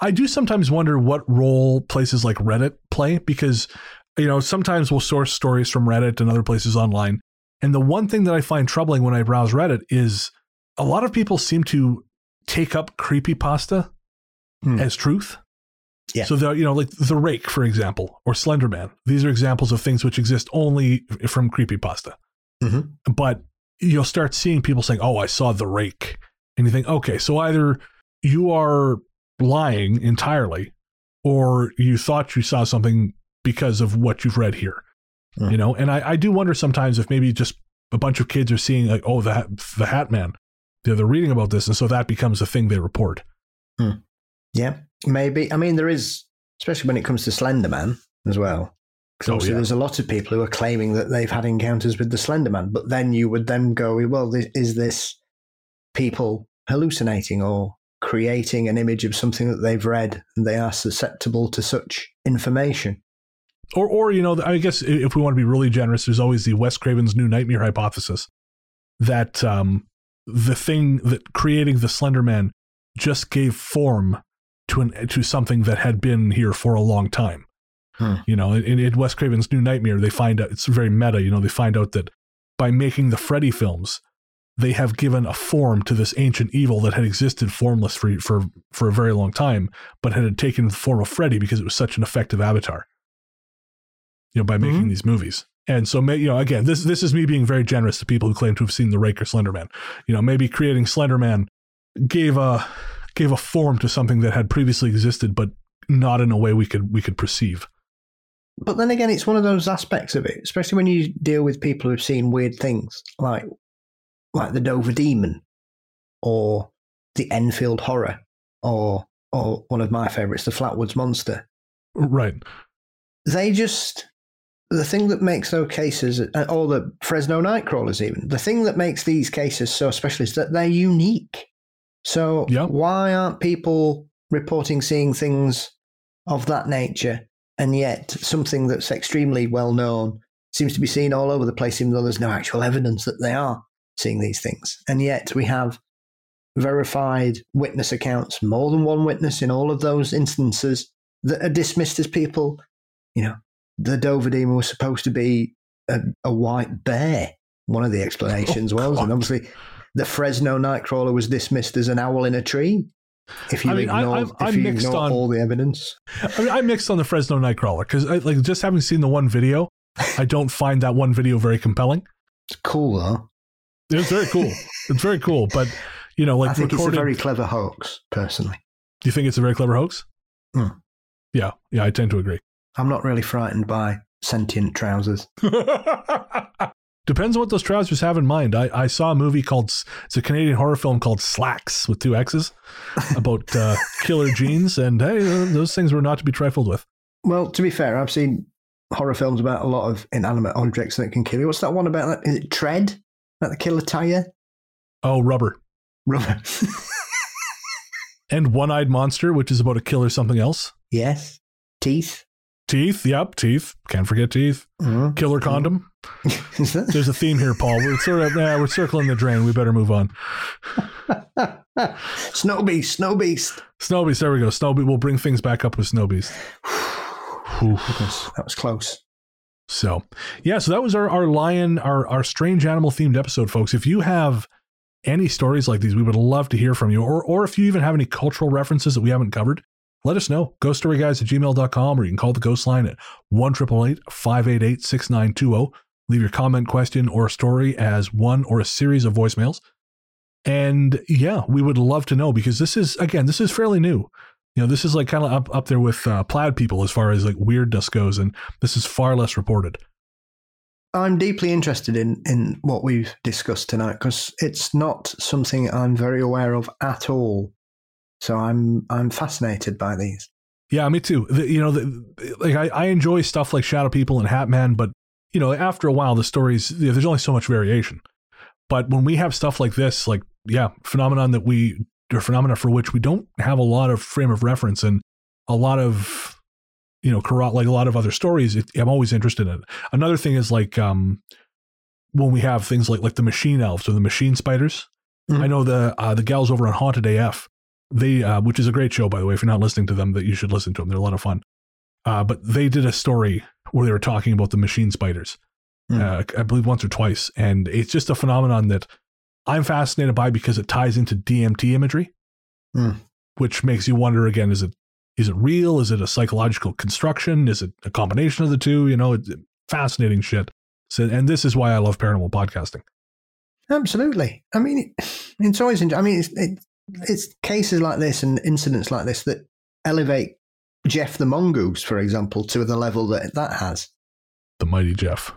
I do sometimes wonder what role places like Reddit play because, you know, sometimes we'll source stories from Reddit and other places online. And the one thing that I find troubling when I browse Reddit is a lot of people seem to take up creepypasta Hmm. as truth. Yeah. So, the, you know, like The Rake, for example, or Slenderman. These are examples of things which exist only from creepypasta. Mhm. But you'll start seeing people saying, "Oh, I saw the rake," and you think, "Okay, so either you are lying entirely, or you thought you saw something because of what you've read here." Mm. You know, and I, I do wonder sometimes if maybe just a bunch of kids are seeing like, "Oh, the Hat- the Hat Man," they're, they're reading about this, and so that becomes a thing they report. Yeah, maybe. I mean, there is, especially when it comes to Slenderman as well. Because Oh, yeah. there's a lot of people who are claiming that they've had encounters with the Slenderman, but then you would then go, well, this, is this people hallucinating or creating an image of something that they've read and they are susceptible to such information? Or, or you know, I guess if we want to be really generous, there's always the Wes Craven's new nightmare hypothesis that um, the thing that creating the Slender Man just gave form to an to something that had been here for a long time. Hmm. You know, in, in Wes Craven's new nightmare, they find out it's very meta. You know, they find out that by making the Freddy films, they have given a form to this ancient evil that had existed formless for for for a very long time, but had taken the form of Freddy because it was such an effective avatar you know, by making Mhm. these movies. And so, may, you know, again, this this is me being very generous to people who claim to have seen the Rake or Slenderman. You know, maybe creating Slenderman gave a gave a form to something that had previously existed, but not in a way we could we could perceive. But then again, it's one of those aspects of it, especially when you deal with people who've seen weird things like like the Dover Demon or the Enfield Horror or or one of my favourites, the Flatwoods Monster. Right. They just the thing that makes those cases, uh, or the Fresno Nightcrawlers, even the thing that makes these cases so special is that they're unique. So Yeah. why aren't people reporting seeing things of that nature, and yet something that's extremely well known seems to be seen all over the place, even though there's no actual evidence that they are seeing these things, and yet we have verified witness accounts, more than one witness in all of those instances that are dismissed as people, you know, the Dover demon was supposed to be a, a white bear. One of the explanations Oh, was, God. and obviously the Fresno Nightcrawler was dismissed as an owl in a tree. If you I mean, I- ignore, I'm- if I'm you mixed ignore on- all the evidence, I mean, I mixed on the Fresno Nightcrawler because, like, just having seen the one video, I don't find that one video very compelling. it's cool though. It's very cool. it's very cool, but you know, like I think recorded. it's a very clever hoax. Personally, Do you think it's a very clever hoax? Hmm. Yeah, yeah, I tend to agree. I'm not really frightened by sentient trousers. Depends on what those trousers have in mind. I, I saw a movie called it's a Canadian horror film called Slacks with two X's about uh, killer jeans, and hey, those things were not to be trifled with. Well, to be fair, I've seen horror films about a lot of inanimate objects that can kill you. What's that one about? Is it Tread? That the killer tire? Oh, rubber Rubber. and One Eyed Monster, which is about a killer something else. yes. Teeth. Teeth, yep, teeth. Can't forget teeth. Mhm. Killer condom. There's a theme here, Paul. We're sort of yeah, we're circling the drain. We better move on. Snow Beast. Snow Beast. Snow Beast, there we go. Snow Beast. We'll bring things back up with Snow Beast. That was close. So, yeah, so that was our, our lion, our, our strange animal themed episode, folks. If you have any stories like these, we would love to hear from you. Or, or if you even have any cultural references that we haven't covered, let us know. Ghoststoryguys at gmail.com or you can call the ghost line at 1 588 6920. oh. Leave your comment, question, or story as one or a series of voicemails. And yeah, we would love to know because this is, again, this is fairly new. You know, this is like kind of up, up there with uh, plaid people as far as like weirdness goes. And this is far less reported. I'm deeply interested in, in what we've discussed tonight because it's not something I'm very aware of at all. So I'm I'm fascinated by these. Yeah, me too. The, you know, the, like I, I enjoy stuff like Shadow People and Hat Man, but you know, after a while, the stories you know, there's only so much variation. But when we have stuff like this, like yeah, phenomenon that we or phenomena for which we don't have a lot of frame of reference and a lot of you know, like a lot of other stories, it, I'm always interested in it. Another thing is like um when we have things like like the machine elves or the machine spiders. Mhm. I know the uh, the gals over on Haunted AF they uh, which is a great show by the way if you're not listening to them that you should listen to them they're a lot of fun uh, but they did a story where they were talking about the machine spiders Hmm. uh, i believe once or twice and it's just a phenomenon that i'm fascinated by because it ties into dmt imagery Hmm. which makes you wonder again is it is it real is it a psychological construction is it a combination of the two you know it's fascinating shit so, and this is why i love paranormal podcasting Absolutely. I mean, it, it's always. I mean, it's, it, it's cases like this and incidents like this that elevate Jeff the mongoose, for example, to the level that that has. the mighty Jeff.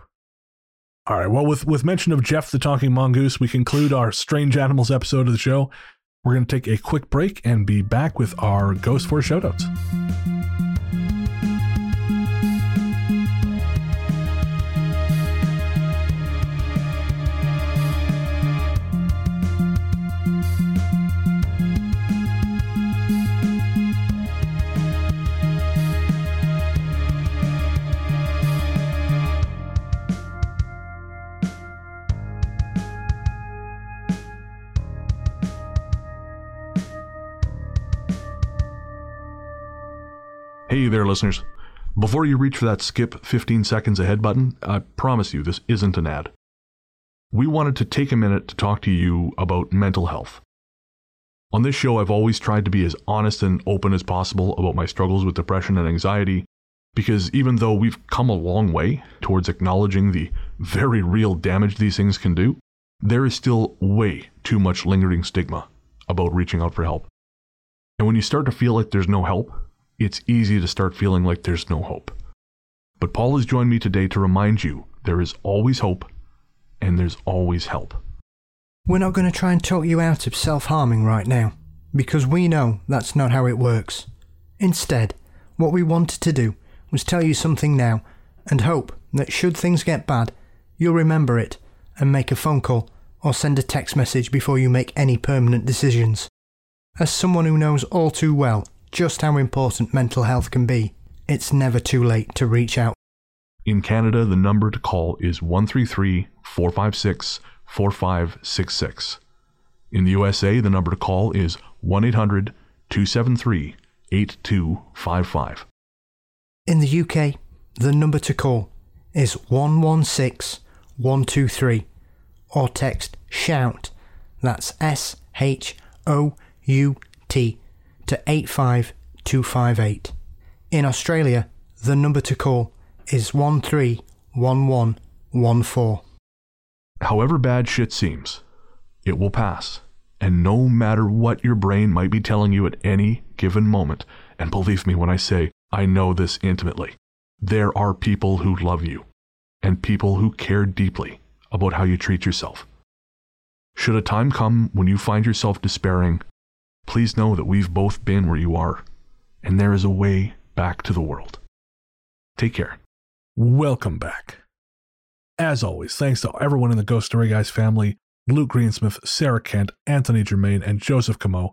All right. Well, with with mention of Jeff the talking mongoose, we conclude our strange animals episode of the show. We're going to take a quick break and be back with our Ghost Force shoutouts. There, listeners. Before you reach for that skip 15 seconds ahead button, I promise you this isn't an ad. We wanted to take a minute to talk to you about mental health. On this show, I've always tried to be as honest and open as possible about my struggles with depression and anxiety, because even though we've come a long way towards acknowledging the very real damage these things can do, there is still way too much lingering stigma about reaching out for help. And when you start to feel like there's no help, it's easy to start feeling like there's no hope. But Paul has joined me today to remind you there is always hope and there's always help. We're not going to try and talk you out of self harming right now, because we know that's not how it works. Instead, what we wanted to do was tell you something now and hope that should things get bad, you'll remember it and make a phone call or send a text message before you make any permanent decisions. As someone who knows all too well just how important mental health can be, it's never too late to reach out. In Canada, the number to call is 133 456 4566. In the USA, the number to call is 1 800 273 8255. In the UK, the number to call is 116 123 or text SHOUT, that's S H O U T, to 85258. In Australia, the number to call is 131114. However bad shit seems, it will pass. And no matter what your brain might be telling you at any given moment, and believe me when I say I know this intimately, there are people who love you and people who care deeply about how you treat yourself. Should a time come when you find yourself despairing, please know that we've both been where you are, and there is a way back to the world. Take care. Welcome back. As always, thanks to everyone in the Ghost Story Guys family Luke Greensmith, Sarah Kent, Anthony Germaine, and Joseph Camo,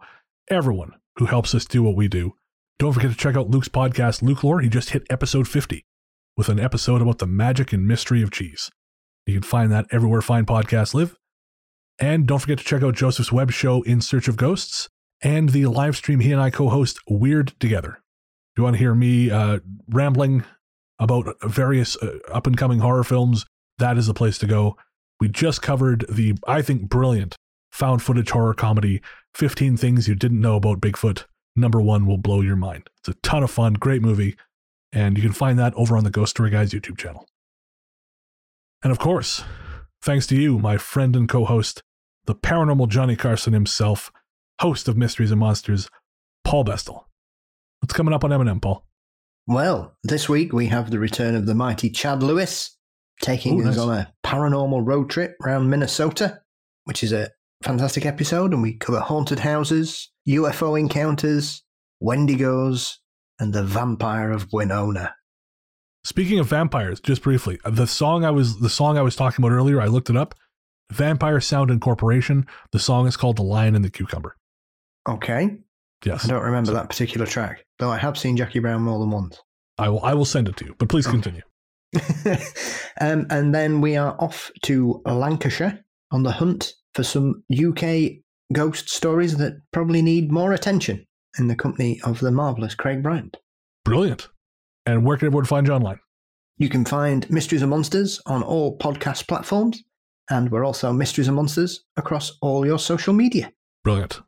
everyone who helps us do what we do. Don't forget to check out Luke's podcast, Luke Lore. He just hit episode 50 with an episode about the magic and mystery of cheese. You can find that everywhere fine podcasts live. And don't forget to check out Joseph's web show, In Search of Ghosts, and the live stream he and I co host, Weird Together. If you want to hear me uh, rambling about various uh, up and coming horror films, that is the place to go. We just covered the, I think, brilliant found footage horror comedy 15 Things You Didn't Know About Bigfoot. Number one will blow your mind. It's a ton of fun, great movie, and you can find that over on the Ghost Story Guys YouTube channel. And of course, thanks to you, my friend and co host, the paranormal Johnny Carson himself, host of Mysteries and Monsters, Paul Bestall. What's coming up on M&M, Paul? Well, this week we have the return of the mighty Chad Lewis, taking Ooh, us nice. on a paranormal road trip around Minnesota, which is a fantastic episode. And we cover haunted houses, UFO encounters, Wendigos, and the vampire of Winona. Speaking of vampires, just briefly, the song I was the song I was talking about earlier, I looked it up. Vampire Sound Incorporation. The song is called "The Lion and the Cucumber." Okay. Yes, I don't remember that particular track, though I have seen Jackie Brown more than once. I will. I will send it to you. But please continue. um, and then we are off to Lancashire on the hunt for some UK ghost stories that probably need more attention in the company of the marvelous Craig Bryant. Brilliant. And where can everyone find you online? You can find Mysteries and Monsters on all podcast platforms, and we're also Mysteries and Monsters across all your social media. Brilliant.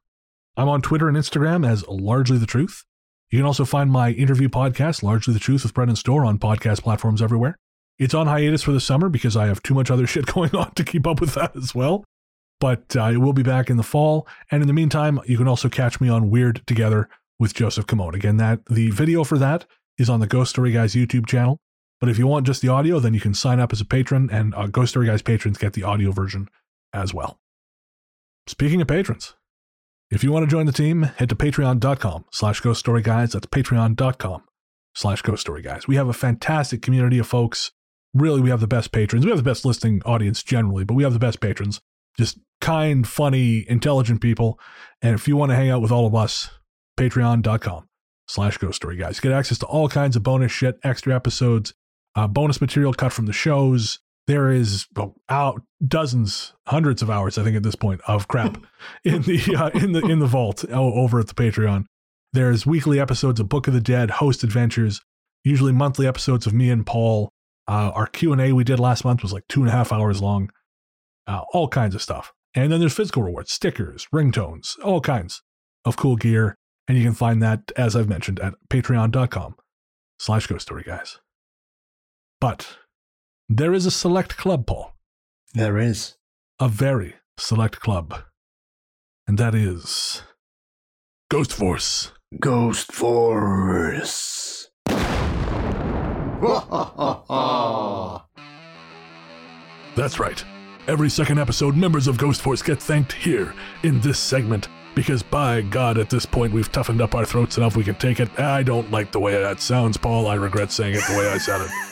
I'm on Twitter and Instagram as Largely the Truth. You can also find my interview podcast, Largely the Truth with Brennan Storr, on podcast platforms everywhere. It's on hiatus for the summer because I have too much other shit going on to keep up with that as well. But uh, it will be back in the fall. And in the meantime, you can also catch me on Weird Together with Joseph Camone. Again, that the video for that is on the Ghost Story Guys YouTube channel. But if you want just the audio, then you can sign up as a patron, and uh, Ghost Story Guys patrons get the audio version as well. Speaking of patrons, if you want to join the team, head to patreon.com slash ghost story guys. That's patreon.com slash ghost story guys. We have a fantastic community of folks. Really, we have the best patrons. We have the best listening audience generally, but we have the best patrons. Just kind, funny, intelligent people. And if you want to hang out with all of us, patreon.com slash ghost story guys. Get access to all kinds of bonus shit, extra episodes, uh, bonus material cut from the shows. There is well, out dozens, hundreds of hours, I think, at this point of crap in the uh, in the in the vault over at the Patreon. There's weekly episodes of Book of the Dead, host adventures, usually monthly episodes of me and Paul. Uh, our Q and A we did last month was like two and a half hours long. Uh, all kinds of stuff, and then there's physical rewards, stickers, ringtones, all kinds of cool gear, and you can find that as I've mentioned at Patreon.com/slash Ghost Story Guys. But there is a select club, Paul There is. a very select club. And that is Ghost Force. Ghost Force. That's right. Every second episode, members of Ghost Force get thanked here in this segment. Because by God, at this point, we've toughened up our throats enough we can take it. I don't like the way that sounds, Paul. I regret saying it the way I said it.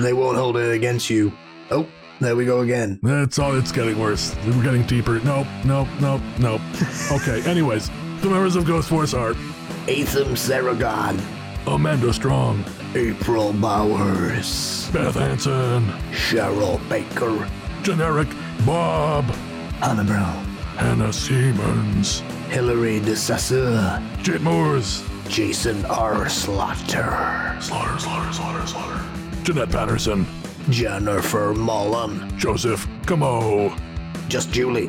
They won't hold it against you. Oh, there we go again. That's all. It's getting worse. We're getting deeper. Nope, nope, nope, nope. Okay. Anyways, the members of Ghost Force are Atham Saragon. Amanda Strong, April Bowers. Beth Hansen, Cheryl Baker. Generic Bob, Anna Brown. Hannah Siemens, Hilary DeSassa. Jade Moores, Jason R. Slaughter. Slaughter, Slaughter, Slaughter, Slaughter, Jeanette Patterson, Jennifer Mullen. Joseph Camo, Just Julie.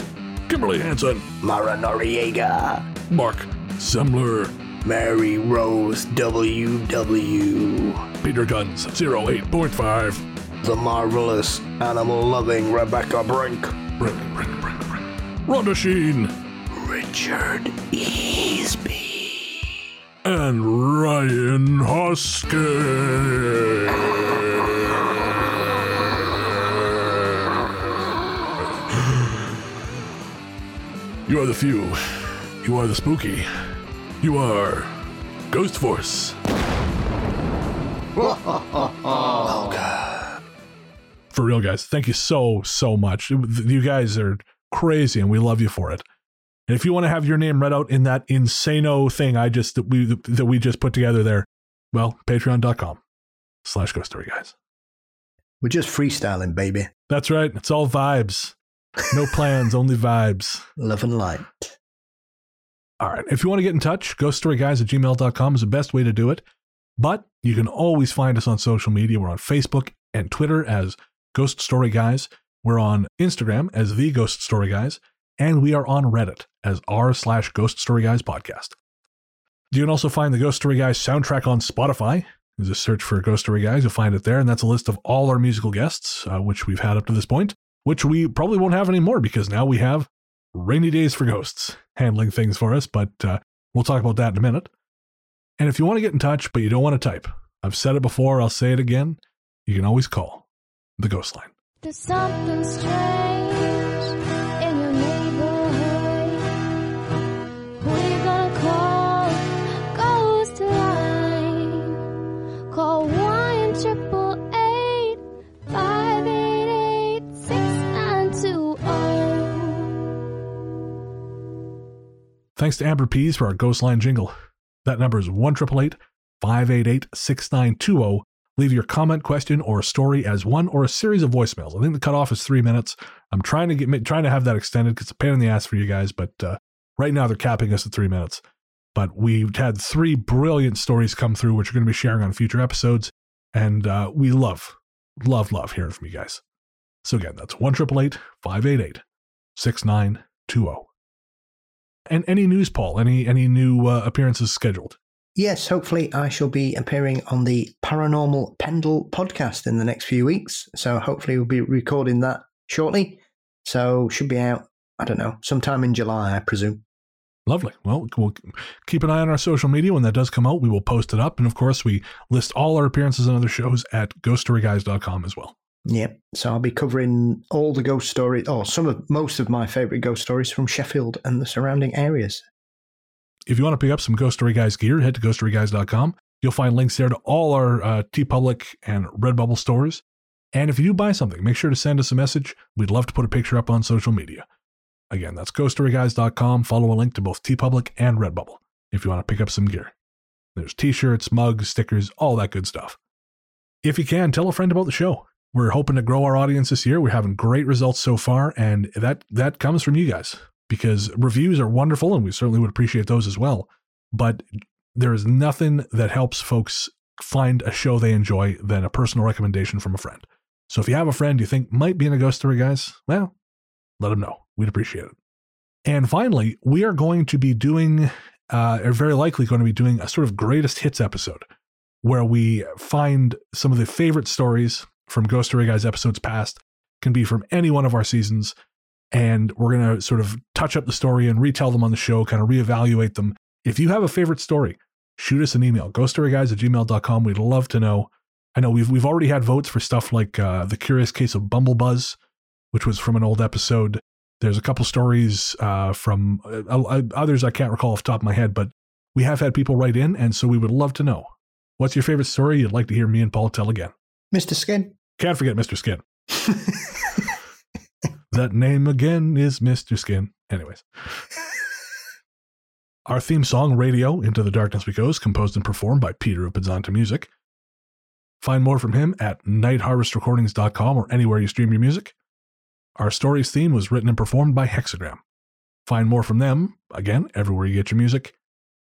Kimberly Hansen, Mara Noriega. Mark Semler, Mary Rose W.W. Peter Guns 08.5, The marvelous, animal loving Rebecca Brink. Brink, Brink, Brink, Brink, Rhonda Sheen, Richard Easby. And Ryan Hoskin. You are the few. You are the spooky. You are Ghost Force. For real, guys, thank you so, so much. You guys are crazy and we love you for it. And if you want to have your name read out in that insano thing I just that we that we just put together there, well, patreon.com slash ghost story guys. We're just freestyling, baby. That's right. It's all vibes. No plans, only vibes. Love and light. All right. If you want to get in touch, ghoststoryguys at gmail.com is the best way to do it. But you can always find us on social media. We're on Facebook and Twitter as Ghost Story Guys. We're on Instagram as The Ghost Story Guys. And we are on Reddit as r slash Ghost Story Guys podcast. You can also find the Ghost Story Guys soundtrack on Spotify. There's a search for Ghost Story Guys. You'll find it there. And that's a list of all our musical guests, uh, which we've had up to this point, which we probably won't have anymore because now we have Rainy Days for Ghosts handling things for us. But uh, we'll talk about that in a minute. And if you want to get in touch, but you don't want to type, I've said it before, I'll say it again. You can always call the Ghost Line. There's something strange Thanks to Amber Pease for our Ghost Line jingle. That number is 1 588 6920. Leave your comment, question, or story as one or a series of voicemails. I think the cutoff is three minutes. I'm trying to get trying to have that extended because it's a pain in the ass for you guys, but uh, right now they're capping us at three minutes. But we've had three brilliant stories come through, which we're going to be sharing on future episodes, and uh, we love, love, love hearing from you guys. So again, that's one triple eight five eight eight six nine two zero. And any news, Paul? Any any new uh, appearances scheduled? Yes, hopefully I shall be appearing on the Paranormal Pendle podcast in the next few weeks. So hopefully we'll be recording that shortly. So should be out, I don't know, sometime in July, I presume. Lovely. Well, we'll keep an eye on our social media. When that does come out, we will post it up. And of course, we list all our appearances on other shows at ghoststoryguys.com as well. Yep. So I'll be covering all the ghost stories, or some of most of my favorite ghost stories from Sheffield and the surrounding areas. If you want to pick up some Ghost Story Guys gear, head to ghoststoryguys.com. You'll find links there to all our uh, Public and Redbubble stores. And if you do buy something, make sure to send us a message. We'd love to put a picture up on social media. Again, that's ghoststoryguys.com. Follow a link to both TeePublic and Redbubble if you want to pick up some gear. There's t-shirts, mugs, stickers, all that good stuff. If you can, tell a friend about the show. We're hoping to grow our audience this year. We're having great results so far, and that that comes from you guys because reviews are wonderful and we certainly would appreciate those as well. But there is nothing that helps folks find a show they enjoy than a personal recommendation from a friend. So if you have a friend you think might be in a ghost story, guys, well, let them know. We'd appreciate it. And finally, we are going to be doing, uh, very likely going to be doing a sort of greatest hits episode where we find some of the favorite stories from Ghost Story Guys episodes past, can be from any one of our seasons, and we're going to sort of touch up the story and retell them on the show, kind of reevaluate them. If you have a favorite story, shoot us an email, ghoststoryguys at gmail.com. We'd love to know. I know we've, we've already had votes for stuff like uh, The Curious Case of Bumblebuzz, which was from an old episode. There's a couple stories uh, from uh, uh, others I can't recall off the top of my head, but we have had people write in, and so we would love to know. What's your favorite story you'd like to hear me and Paul tell again? Mr. Skin. Can't forget Mr. Skin. that name again is Mr. Skin. Anyways. Our theme song, Radio, Into the Darkness We Go, is composed and performed by Peter Upadzanta Music. Find more from him at nightharvestrecordings.com or anywhere you stream your music. Our story's theme was written and performed by Hexxagram. Find more from them, again, everywhere you get your music.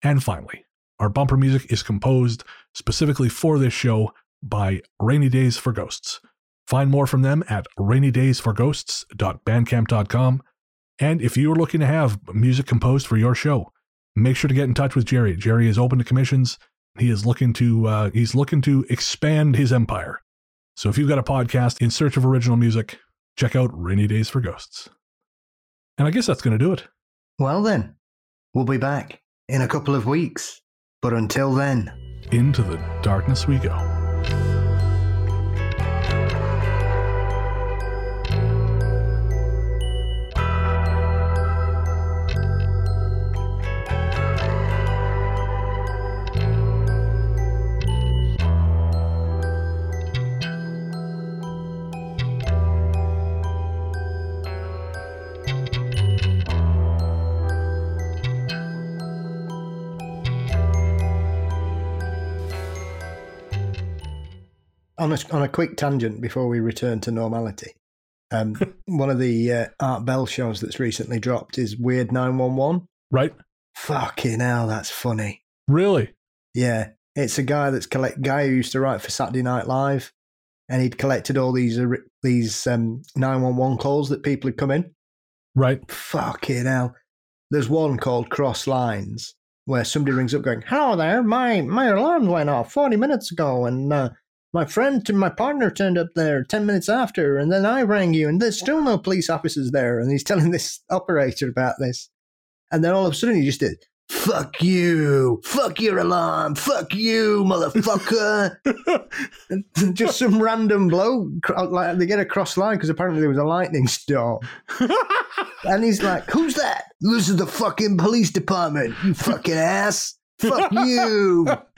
And finally, our bumper music is composed specifically for this show by Rainy Days for Ghosts. Find more from them at rainydaysforghosts.bandcamp.com. And if you are looking to have music composed for your show, make sure to get in touch with Jerry. Jerry is open to commissions. He is looking to uh, he's looking to expand his empire. So if you've got a podcast in search of original music, check out Rainy Days for Ghosts. And I guess that's going to do it. Well, then, we'll be back in a couple of weeks. But until then, into the darkness we go. On a, on a quick tangent before we return to normality. Um, one of the uh, Art Bell shows that's recently dropped is Weird 911. Right. Fucking hell, that's funny. Really? Yeah. It's a guy that's collect guy who used to write for Saturday Night Live, and he'd collected all these uh, these um, 911 calls that people had come in. Right. Fucking hell. There's one called Cross Lines where somebody rings up going, "Hello there, my my alarm went off 40 minutes ago, and uh, my friend and my partner turned up there 10 minutes after, and then I rang you, and there's still no police officers there. And he's telling this operator about this. And then all of a sudden he just did, fuck you, fuck your alarm, fuck you, motherfucker. just some random blow. like they get a cross line because apparently there was a lightning storm. and he's like, who's that? This is the fucking police department, you fucking ass fuck you.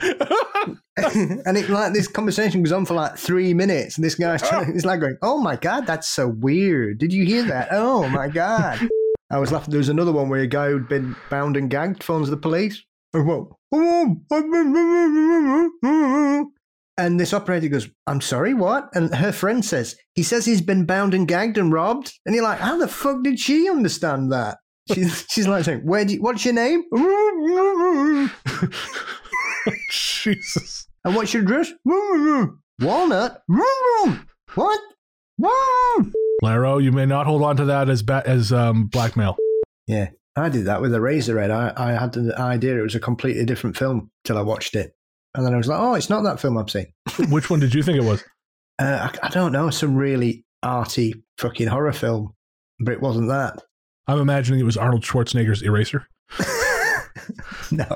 and it like this conversation goes on for like three minutes, and this guy's trying, he's like going, "Oh my god, that's so weird. Did you hear that? Oh my god." I was laughing. There was another one where a guy who'd been bound and gagged phones the police. Oh. And this operator goes, I'm sorry, what? And her friend says, he says he's been bound and gagged and robbed. And you're like, how the fuck did she understand that? She's, she's like saying, "Where do you, what's your name?" Jesus. And what's your address? Walnut. What? Laro, you may not hold on to that as ba- as um, blackmail. Yeah, I did that with Eraserhead. I, I had the idea it was a completely different film till I watched it, and then I was like, "Oh, it's not that film I've seen." Which one did you think it was? Uh, I, I don't know, some really arty fucking horror film, but it wasn't that. I'm imagining it was Arnold Schwarzenegger's Eraser. no,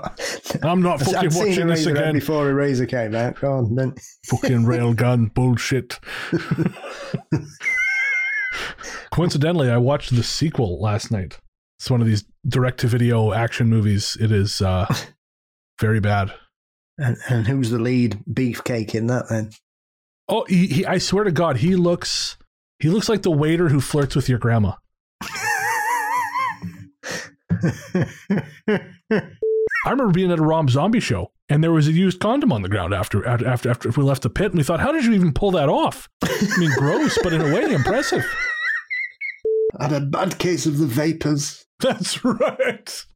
I'm not fucking I'd watching this again. Before Eraser came out, go on then. Fucking railgun bullshit. Coincidentally, I watched the sequel last night. It's one of these direct-to-video action movies. It is uh, very bad. And, and who's the lead beefcake in that then? Oh, he, he, I swear to God, he looks he looks like the waiter who flirts with your grandma. I remember being at a Rob Zombie show, and there was a used condom on the ground after after after we left the pit, and we thought, how did you even pull that off? I mean, gross, but in a way, impressive. I had a bad case of the vapors. That's right.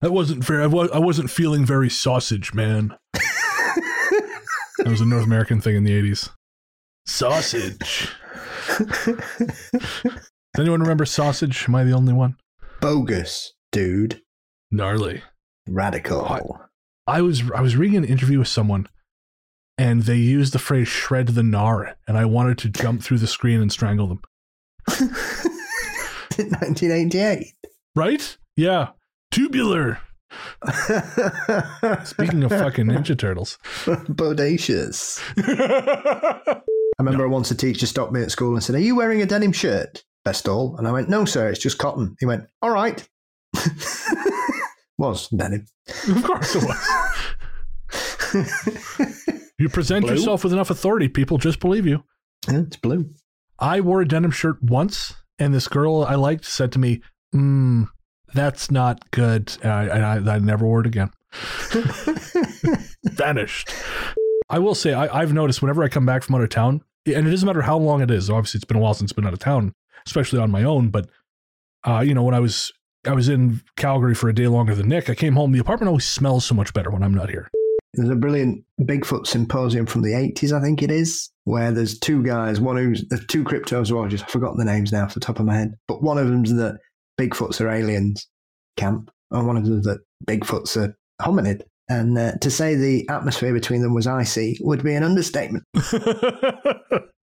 That wasn't fair. I, was, I wasn't feeling very sausage, man. that was a North American thing in the 80s. Sausage. Does anyone remember sausage? Am I the only one? Bogus, dude. Gnarly. Radical. I, I was I was reading an interview with someone and they used the phrase shred the gnar and I wanted to jump through the screen and strangle them. 1988. right? Yeah. Tubular. Speaking of fucking Ninja Turtles. Bodacious. I remember once a teacher stopped me at school and said, Are you wearing a denim shirt, Bestall. And I went, No, sir, it's just cotton. He went, All right. was denim. Of course it was. You present Blue? yourself with enough authority, people just believe you. Yeah, it's blue. I wore a denim shirt once, and this girl I liked said to me, mm, that's not good. And I, and I, I never wore it again. Vanished. I will say, I, I've noticed whenever I come back from out of town, and it doesn't matter how long it is. Obviously, it's been a while since I've been out of town, especially on my own. But uh, you know, when I was I was in Calgary for a day longer than Nick, I came home. The apartment always smells so much better when I'm not here. There's a brilliant Bigfoot symposium from the 80s, I think it is, where there's two guys, one who's, the two cryptozoologists, I've forgotten the names now off the top of my head, but one of them's that Bigfoots are aliens camp, and one of them's that Bigfoots are hominid. And uh, to say the atmosphere between them was icy would be an understatement.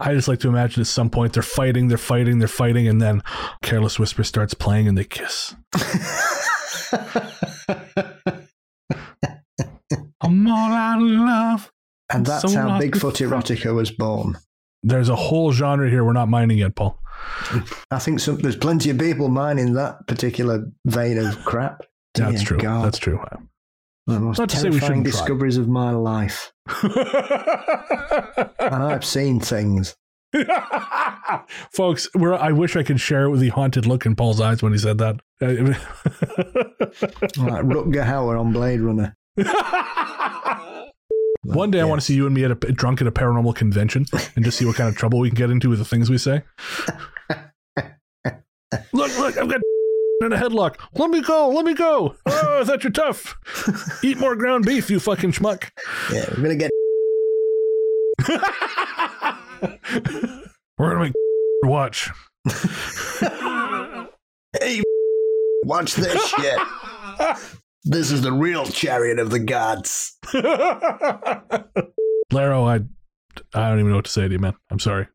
I just like to imagine at some point they're fighting, they're fighting, they're fighting, and then Careless Whisper starts playing and they kiss. I'm all out of love. And that's So how Bigfoot erotica was born. There's a whole genre here we're not mining yet, Paul. I think some, there's plenty of people mining that particular vein of crap. That's true. God. That's true. The most not to say we terrifying shouldn't try. discoveries of my life. And I've seen things. Folks, we're, I wish I could share it with the haunted look in Paul's eyes when he said that. Like Rutger Hauer on Blade Runner. One day I want to see you and me at a drunk at a paranormal convention and just see what kind of trouble we can get into with the things we say. look, look, I've got in a headlock. Let me go, let me go. Oh, I thought you're tough. Eat more ground beef, you fucking schmuck. Yeah, we're gonna get We're gonna make watch. Hey, watch this shit. This is the real chariot of the gods. Laro, I I don't even know what to say to you, man. I'm sorry.